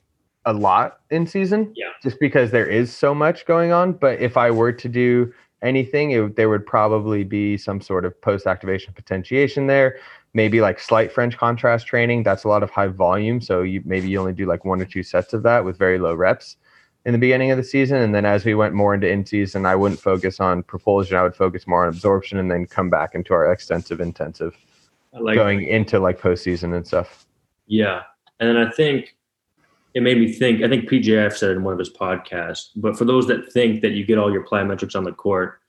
a lot in season. Yeah. Just because there is so much going on. But if I were to do anything, it, there would probably be some sort of post activation potentiation there. Maybe like slight French contrast training. That's a lot of high volume. So you maybe you only do like one or two sets of that with very low reps in the beginning of the season. And then as we went more into in season, I wouldn't focus on propulsion. I would focus more on absorption and then come back into our extensive intensive like going into like postseason and stuff. Yeah. And then I think it made me think, I think PJF said it in one of his podcasts, but for those that think that you get all your plyometrics on the court,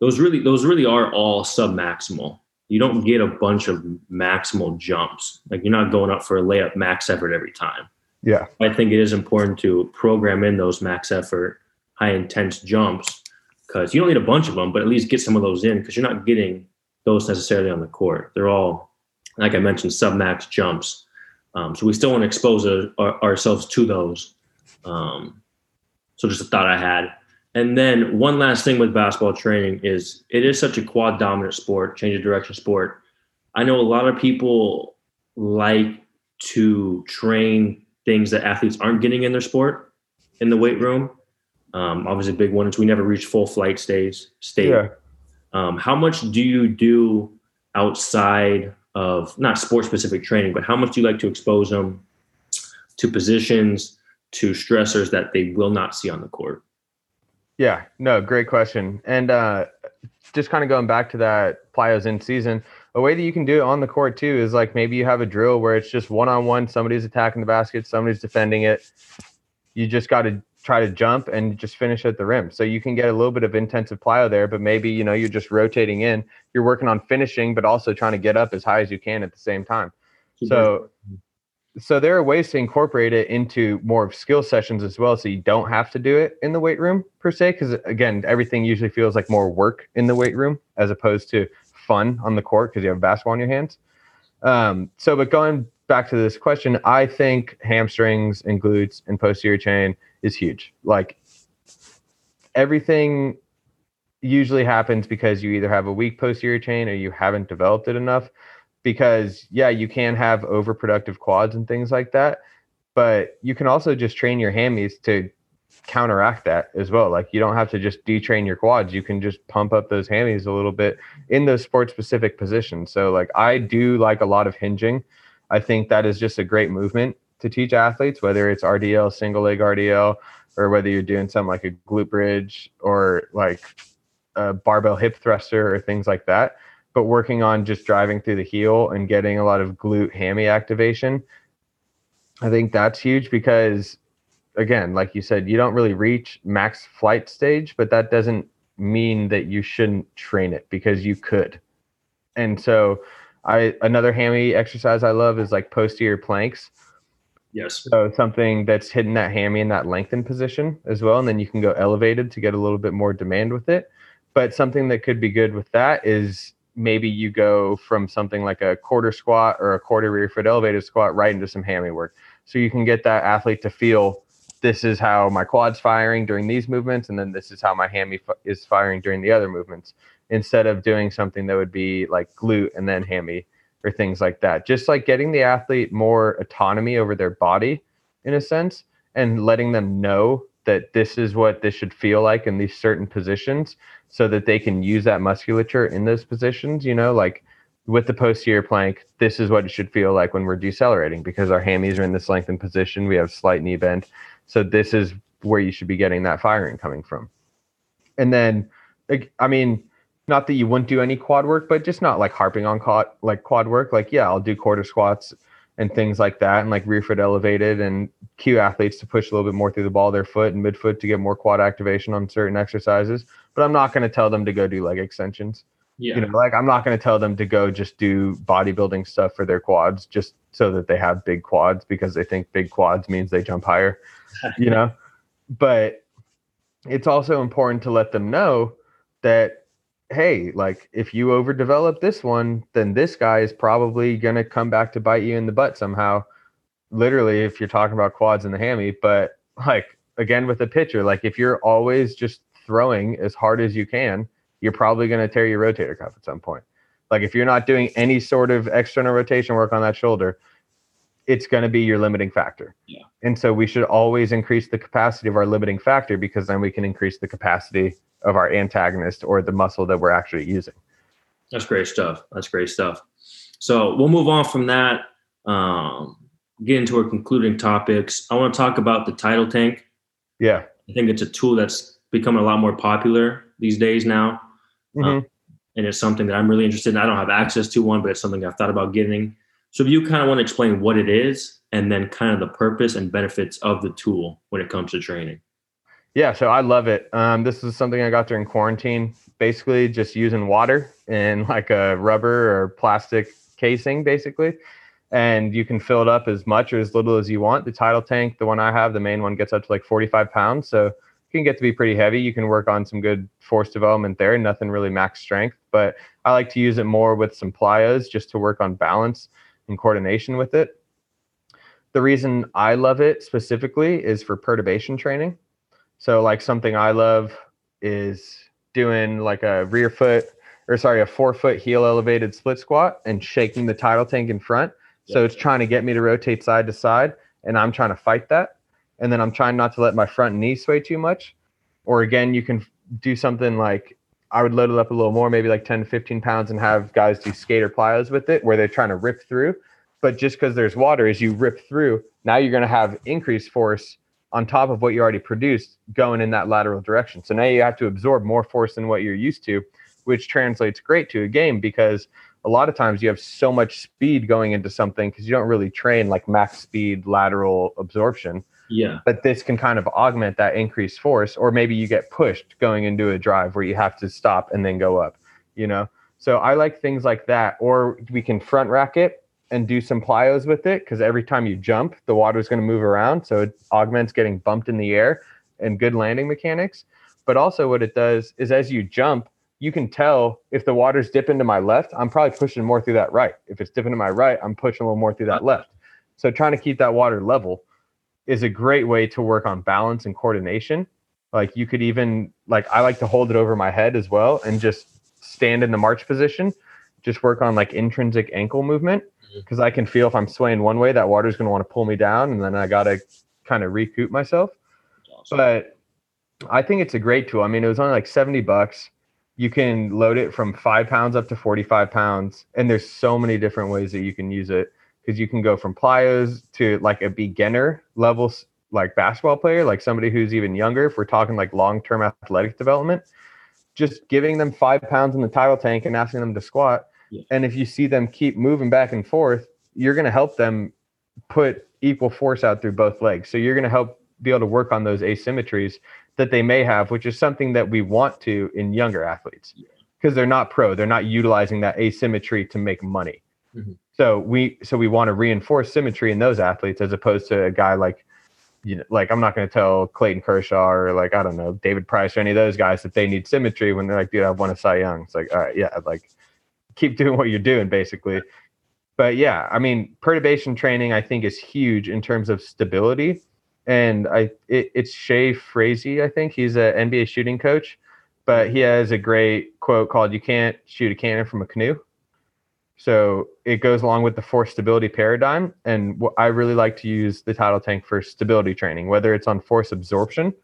those really those really are all sub maximal. You don't get a bunch of maximal jumps. Like you're not going up for a layup max effort every time. Yeah. I think it is important to program in those max effort, high intense jumps because you don't need a bunch of them, but at least get some of those in because you're not getting those necessarily on the court. They're all, like I mentioned, sub max jumps. Um, so we still want to expose our, our- ourselves to those. Um, so just a thought I had. And then one last thing with basketball training is it is such a quad dominant sport, change of direction sport. I know a lot of people like to train things that athletes aren't getting in their sport in the weight room. Um, obviously, a big one is we never reach full flight stage. State. Yeah. Um, how much do you do outside of not sport specific training, but how much do you like to expose them to positions, to stressors that they will not see on the court? Yeah, no, great question. And uh, just kind of going back to that plyos in season, a way that you can do it on the court too is like maybe you have a drill where it's just one on one, somebody's attacking the basket, somebody's defending it. You just got to try to jump and just finish at the rim. So you can get a little bit of intensive plyo there, but maybe you know you're just rotating in. You're working on finishing, but also trying to get up as high as you can at the same time. So so there are ways to incorporate it into more of skill sessions as well so you don't have to do it in the weight room per se because again everything usually feels like more work in the weight room as opposed to fun on the court because you have basketball in your hands. Um, so but going back to this question i think hamstrings and glutes and posterior chain is huge. Like everything usually happens because you either have a weak posterior chain or you haven't developed it enough because yeah you can have overproductive quads and things like that but you can also just train your hammies to counteract that as well. Like you don't have to just detrain your quads. You can just pump up those hammies a little bit in those sport specific positions. So like i do like a lot of hinging. I think that is just a great movement to teach athletes whether it's rdl single leg rdl or whether you're doing something like a glute bridge or like a barbell hip thruster or things like that but working on just driving through the heel and getting a lot of glute hammy activation. I think that's huge because, again, like you said, you don't really reach max flight stage, but that doesn't mean that you shouldn't train it because you could. And so, I another hammy exercise I love is like posterior planks. Yes. So something that's hitting that hammy in that lengthened position as well, and then you can go elevated to get a little bit more demand with it. But something that could be good with that is maybe you go from something like a quarter squat or a quarter rear foot elevated squat right into some hammy work. So you can get that athlete to feel this is how my quad's firing during these movements, and then this is how my hammy f- is firing during the other movements, instead of doing something that would be like glute and then hammy or things like that. Just like getting the athlete more autonomy over their body in a sense and letting them know that this is what this should feel like in these certain positions so that they can use that musculature in those positions, you know, like with the posterior plank, this is what it should feel like when we're decelerating because our hammies are in this lengthened position. We have slight knee bend. So this is where you should be getting that firing coming from. And then, I mean, not that you wouldn't do any quad work, but just not like harping on quad like quad work. Like, yeah, I'll do quarter squats and things like that, and like rear foot elevated, and cue athletes to push a little bit more through the ball of their foot and midfoot to get more quad activation on certain exercises. But I'm not going to tell them to go do leg extensions. Yeah. You know, like I'm not going to tell them to go just do bodybuilding stuff for their quads just so that they have big quads because they think big quads means they jump higher, you know? But it's also important to let them know that hey, like if you overdevelop this one, then this guy is probably going to come back to bite you in the butt somehow. Literally, if you're talking about quads and the hammy, but like again with the pitcher, like if you're always just throwing as hard as you can, you're probably going to tear your rotator cuff at some point. Like if you're not doing any sort of external rotation work on that shoulder, it's going to be your limiting factor. Yeah. And so we should always increase the capacity of our limiting factor because then we can increase the capacity of our antagonist or the muscle that we're actually using. That's great stuff. That's great stuff. So we'll move on from that. Um, get into our concluding topics. I want to talk about the tidal tank. Yeah. I think it's a tool that's becoming a lot more popular these days now. Mm-hmm. Um, and it's something that I'm really interested in. I don't have access to one, but it's something I've thought about getting. So if you kind of want to explain what it is and then kind of the purpose and benefits of the tool when it comes to training. Yeah, so I love it. Um, this is something I got during quarantine. Basically, just using water in like a rubber or plastic casing, basically, and you can fill it up as much or as little as you want. The tidal tank, the one I have, the main one gets up to like 45 pounds, so it can get to be pretty heavy. You can work on some good force development there. Nothing really max strength, but I like to use it more with some plyos just to work on balance and coordination with it. The reason I love it specifically is for perturbation training. So like something I love is doing like a rear foot or sorry, a four foot heel elevated split squat and shaking the tidal tank in front. So it's trying to get me to rotate side to side and I'm trying to fight that. And then I'm trying not to let my front knee sway too much. Or again, you can do something like I would load it up a little more, maybe like 10 to 15 pounds and have guys do skater plyos with it where they're trying to rip through. But just because there's water, as you rip through, now you're going to have increased force on top of what you already produced going in that lateral direction. So now you have to absorb more force than what you're used to, which translates great to a game because a lot of times you have so much speed going into something because you don't really train like max speed lateral absorption. Yeah. But this can kind of augment that increased force, or maybe you get pushed going into a drive where you have to stop and then go up, you know? So I like things like that. Or we can front rack it and do some plyos with it because every time you jump, the water is going to move around. So it augments getting bumped in the air and good landing mechanics. But also, what it does is as you jump, you can tell if the water's dipping to my left, I'm probably pushing more through that right. If it's dipping to my right, I'm pushing a little more through that uh-huh. left. So trying to keep that water level is a great way to work on balance and coordination. Like you could even like I like to hold it over my head as well and just stand in the march position, just work on like intrinsic ankle movement Mm-hmm. because I can feel if I'm swaying one way, that water's going to want to pull me down, and then I got to kind of recoup myself. Awesome. But I think it's a great tool. I mean, it was only like 70 bucks. You can load it from five pounds up to 45 pounds, and there's so many different ways that you can use it because you can go from plyos to like a beginner level, like basketball player, like somebody who's even younger. If we're talking like long term athletic development, just giving them five pounds in the tidal tank and asking them to squat yeah. And if you see them keep moving back and forth, you're going to help them put equal force out through both legs. So you're going to help be able to work on those asymmetries that they may have, which is something that we want to in younger athletes because they're not pro. They're not utilizing that asymmetry to make money. Mm-hmm. So we so we want to reinforce symmetry in those athletes as opposed to a guy like you know, like I'm not going to tell Clayton Kershaw or like I don't know David Price or any of those guys that they need symmetry when they're like, dude, I want a Cy Young. It's like, all right, yeah, like keep doing what you're doing basically. But yeah, I mean, perturbation training I think is huge in terms of stability. And I it, it's Shay Frazee, I think he's an NBA shooting coach, but he has a great quote called "You can't shoot a cannon from a canoe." So it goes along with the force stability paradigm. And I really like to use the tidal tank for stability training, whether it's on force absorption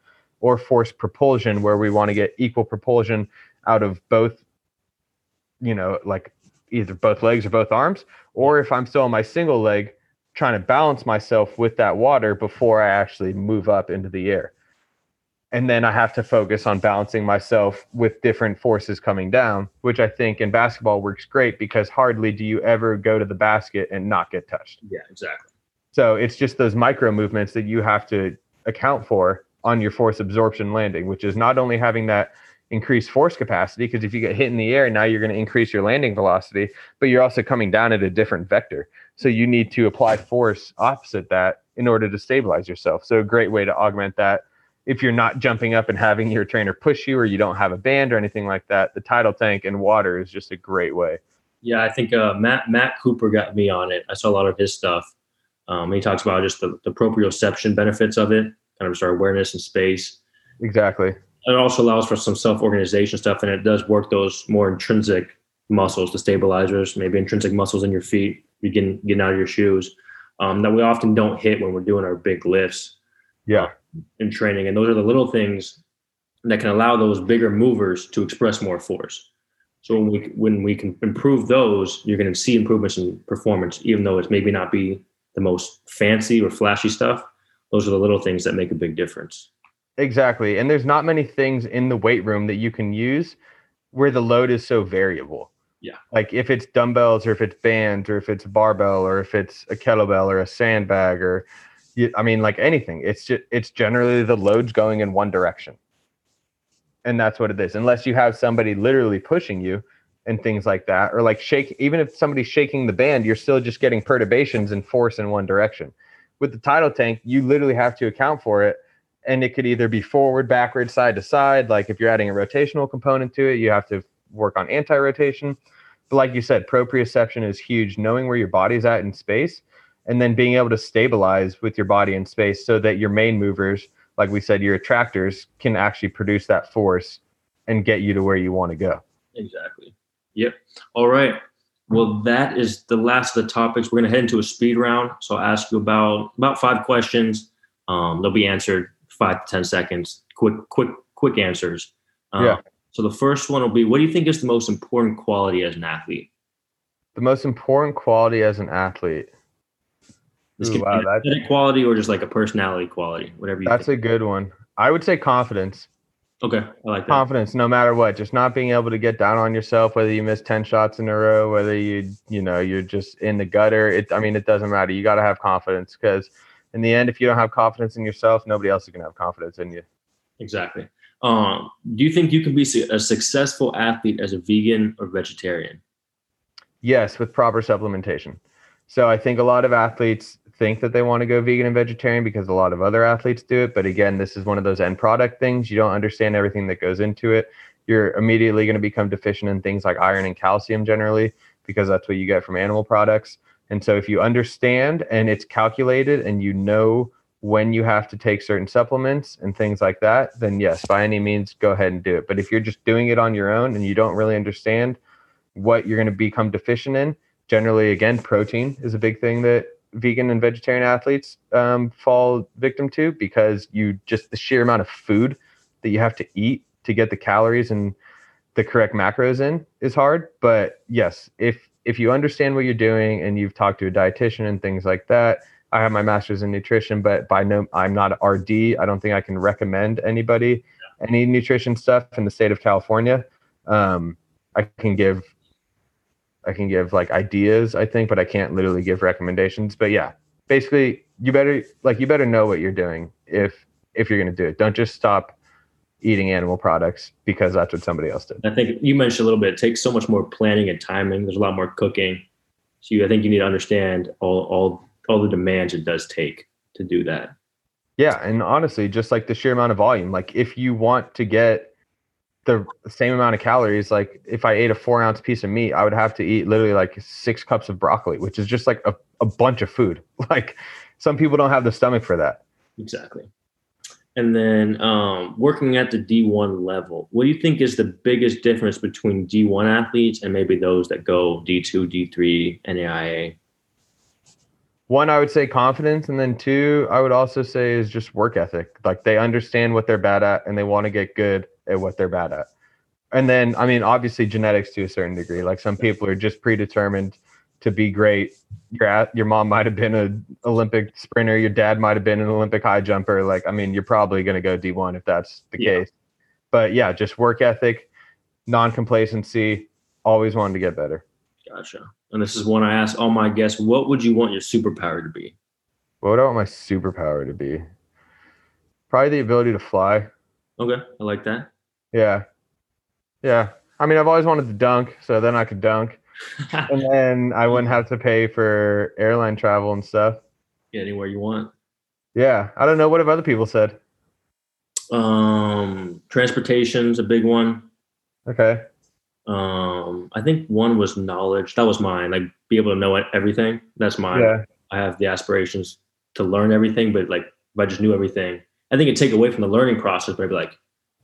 or force propulsion, where we want to get equal propulsion out of both, you know, like either both legs or both arms, or if I'm still on my single leg, trying to balance myself with that water before I actually move up into the air. And then I have to focus on balancing myself with different forces coming down, which I think in basketball works great because hardly do you ever go to the basket and not get touched. Yeah, exactly. So it's just those micro movements that you have to account for on your force absorption landing, which is not only having that increased force capacity, because if you get hit in the air, now you're going to increase your landing velocity, but you're also coming down at a different vector. So you need to apply force opposite that in order to stabilize yourself. So a great way to augment that if you're not jumping up and having your trainer push you or you don't have a band or anything like that, the tidal tank and water is just a great way. Yeah, I think uh, Matt Matt Cooper got me on it. I saw a lot of his stuff. Um, he talks about just the, the proprioception benefits of it, kind of just our awareness and space. Exactly. It also allows for some self organization stuff, and it does work those more intrinsic muscles, the stabilizers, maybe intrinsic muscles in your feet, you getting getting out of your shoes, um, that we often don't hit when we're doing our big lifts. Yeah in training. And those are the little things that can allow those bigger movers to express more force. So when we when we can improve those, you're going to see improvements in performance, even though it's maybe not be the most fancy or flashy stuff. Those are the little things that make a big difference. Exactly, and there's not many things in the weight room that you can use where the load is so variable. Yeah, like if it's dumbbells or if it's bands or if it's a barbell or if it's a kettlebell or a sandbag or I mean, like anything, it's just it's generally the loads going in one direction, and that's what it is. Unless you have somebody literally pushing you and things like that, or like shake. Even if somebody's shaking the band, you're still just getting perturbations and force in one direction. With the tidal tank, you literally have to account for it, and it could either be forward, backward, side to side. Like if you're adding a rotational component to it, you have to work on anti-rotation. But like you said, proprioception is huge. Knowing where your body's at in space and then being able to stabilize with your body in space so that your main movers like we said your attractors can actually produce that force and get you to where you want to go exactly yep all right well that is the last of the topics we're going to head into a speed round so i'll ask you about about five questions um, they'll be answered five to ten seconds quick quick quick answers um, yeah so the first one will be what do you think is the most important quality as an athlete the most important quality as an athlete this Ooh, wow, be an quality or just like a personality quality, whatever. that's think. That's a good one. I would say confidence. Okay, I like that. Confidence, no matter what. Just not being able to get down on yourself, whether you miss ten shots in a row, whether you you know you're just in the gutter. It, I mean, it doesn't matter. You got to have confidence because in the end, if you don't have confidence in yourself, nobody else is gonna have confidence in you. Exactly. Um, do you think you can be a successful athlete as a vegan or vegetarian? Yes, with proper supplementation. So I think a lot of athletes think that they want to go vegan and vegetarian because a lot of other athletes do it. But again, this is one of those end product things. You don't understand everything that goes into it. You're immediately going to become deficient in things like iron and calcium generally because that's what you get from animal products. And so if you understand and it's calculated and you know when you have to take certain supplements and things like that, then yes, by any means, go ahead and do it. But if you're just doing it on your own and you don't really understand what you're going to become deficient in, generally, again, protein is a big thing that vegan and vegetarian athletes um, fall victim to because you just the sheer amount of food that you have to eat to get the calories and the correct macros in is hard. But yes, if if you understand what you're doing and you've talked to a dietitian and things like that, I have my master's in nutrition, but by no, I'm not an RD. I don't think I can recommend anybody any nutrition stuff in the state of California. Um, I can give I can give like ideas, I think, but I can't literally give recommendations. But yeah, basically, you better like you better know what you're doing if if you're going to do it. Don't just stop eating animal products because that's what somebody else did. I think you mentioned a little bit. It takes so much more planning and timing. There's a lot more cooking. So you, I think you need to understand all all all the demands it does take to do that. Yeah, and honestly, just like the sheer amount of volume. Like if you want to get the same amount of calories. Like if I ate a four ounce piece of meat, I would have to eat literally like six cups of broccoli, which is just like a, a bunch of food. Like some people don't have the stomach for that. Exactly. And then um, working at the D1 level, what do you think is the biggest difference between D1 athletes and maybe those that go D2, D3, NAIA? One, I would say confidence. And then two, I would also say is just work ethic. Like they understand what they're bad at and they want to get good at what they're bad at. And then, I mean, obviously genetics to a certain degree. Like some people are just predetermined to be great. Your your mom might have been an Olympic sprinter. Your dad might have been an Olympic high jumper. Like, I mean, you're probably going to go D1 if that's the yeah. case. But yeah, just work ethic, non complacency, always wanting to get better. Gotcha. And this is one I ask all my guests what would you want your superpower to be? What would I want my superpower to be? Probably the ability to fly. Okay. I like that. Yeah. Yeah. I mean, I've always wanted to dunk, so then I could dunk. And then I wouldn't have to pay for airline travel and stuff. Get anywhere you want. Yeah. I don't know. What have other people said? Um, transportation's a big one. Okay. Um, I think one was knowledge. That was mine. Like be able to know everything. That's mine. Yeah. I have the aspirations to learn everything, but like if I just knew everything, I think it'd take away from the learning process. But I'd be like,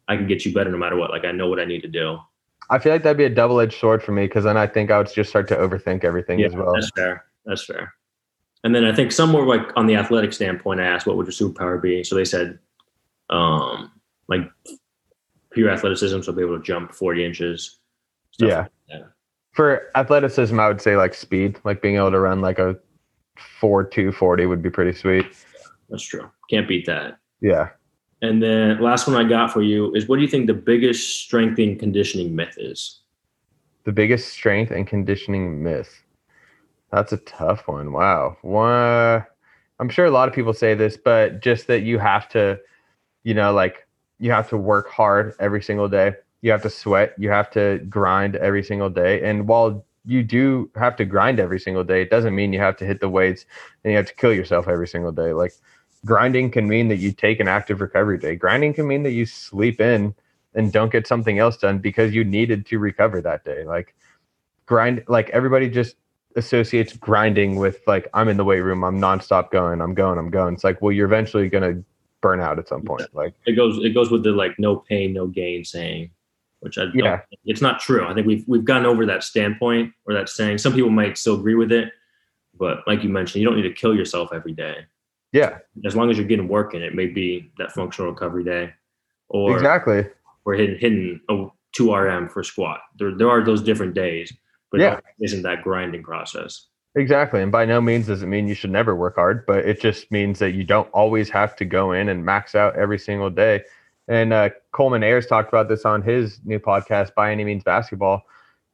I can get you better no matter what. Like I know what I need to do. I feel like that'd be a double edged sword for me because then I think I would just start to overthink everything yeah, as well. That's fair. That's fair. And then I think somewhere like on the athletic standpoint, I asked what would your superpower be. So they said, um, like pure athleticism, so be able to jump forty inches, yeah. Like For athleticism, I would say like speed, like being able to run like a four two forty would be pretty sweet. That's true. Can't beat that. Yeah. And then last one I got for you is what do you think the biggest strength and conditioning myth is? The biggest strength and conditioning myth. That's a tough one. Wow. One, I'm sure a lot of people say this, but just that you have to, you know, like you have to work hard every single day you have to sweat, you have to grind every single day. And while you do have to grind every single day, it doesn't mean you have to hit the weights and you have to kill yourself every single day. Like grinding can mean that you take an active recovery day. Grinding can mean that you sleep in and don't get something else done because you needed to recover that day. Like grind, like everybody just associates grinding with like I'm in the weight room, I'm nonstop going, I'm going, I'm going. It's like, well, you're eventually gonna burn out at some point. Like it goes, it goes with the like no pain, no gain saying which I don't, yeah. it's not true. I think we've we've gotten over that standpoint or that saying. Some people might still agree with it, but like you mentioned, you don't need to kill yourself every day. Yeah. As long as you're getting work in, it may be that functional recovery day. Or exactly. Or hitting hitting a two RM for squat. There there are those different days, but yeah. isn't that grinding process. Exactly. And by no means does it mean you should never work hard, but it just means that you don't always have to go in and max out every single day and uh, Coleman Ayers talked about this on his new podcast, By Any Means Basketball.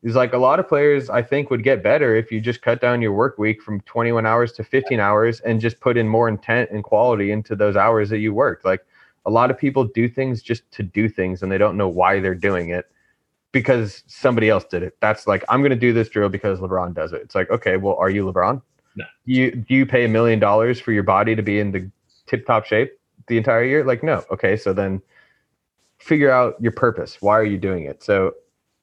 He's like, a lot of players, I think, would get better if you just cut down your work week from 21 hours to 15 hours and just put in more intent and quality into those hours that you worked. Like, a lot of people do things just to do things and they don't know why they're doing it because somebody else did it. That's like, I'm going to do this drill because LeBron does it. It's like, okay, well, are you LeBron? No. You, do you pay a million dollars for your body to be in the tip top shape the entire year? Like, no. Okay. So then figure out your purpose. Why are you doing it? So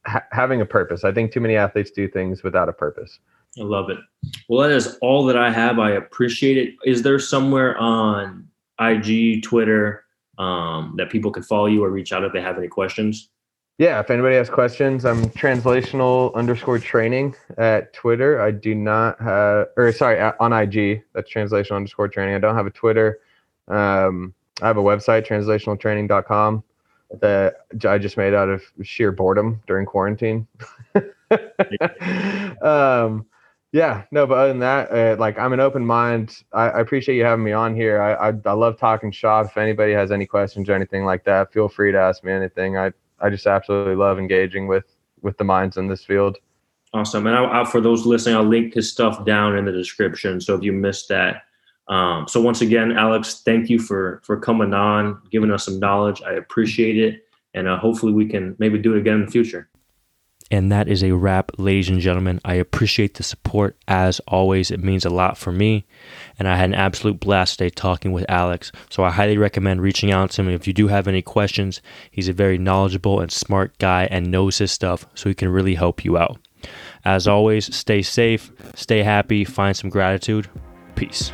ha- having a purpose. I think too many athletes do things without a purpose. I love it. Well, that is all that I have. I appreciate it. Is there somewhere on IG, Twitter, um, that people can follow you or reach out if they have any questions? Yeah, if anybody has questions, I'm translational underscore training at Twitter. I do not have, or sorry, on IG. That's translational underscore training. I don't have a Twitter. Um, I have a website, translationaltraining.com that I just made out of sheer boredom during quarantine. um, yeah, no, but other than that, uh, like I'm an open mind. I, I, appreciate you having me on here. I, I, I love talking shop. If anybody has any questions or anything like that, feel free to ask me anything. I I just absolutely love engaging with with the minds in this field. Awesome. And I, I, for those listening, I'll link his stuff down in the description. So if you missed that, um, so once again, Alex, thank you for for coming on, giving us some knowledge. I appreciate it, and uh, hopefully we can maybe do it again in the future. And that is a wrap, ladies and gentlemen. I appreciate the support as always. It means a lot for me. And I had an absolute blast today talking with Alex. So I highly recommend reaching out to him if you do have any questions. He's a very knowledgeable and smart guy and knows his stuff, so he can really help you out. As always, stay safe, stay happy, find some gratitude. Peace.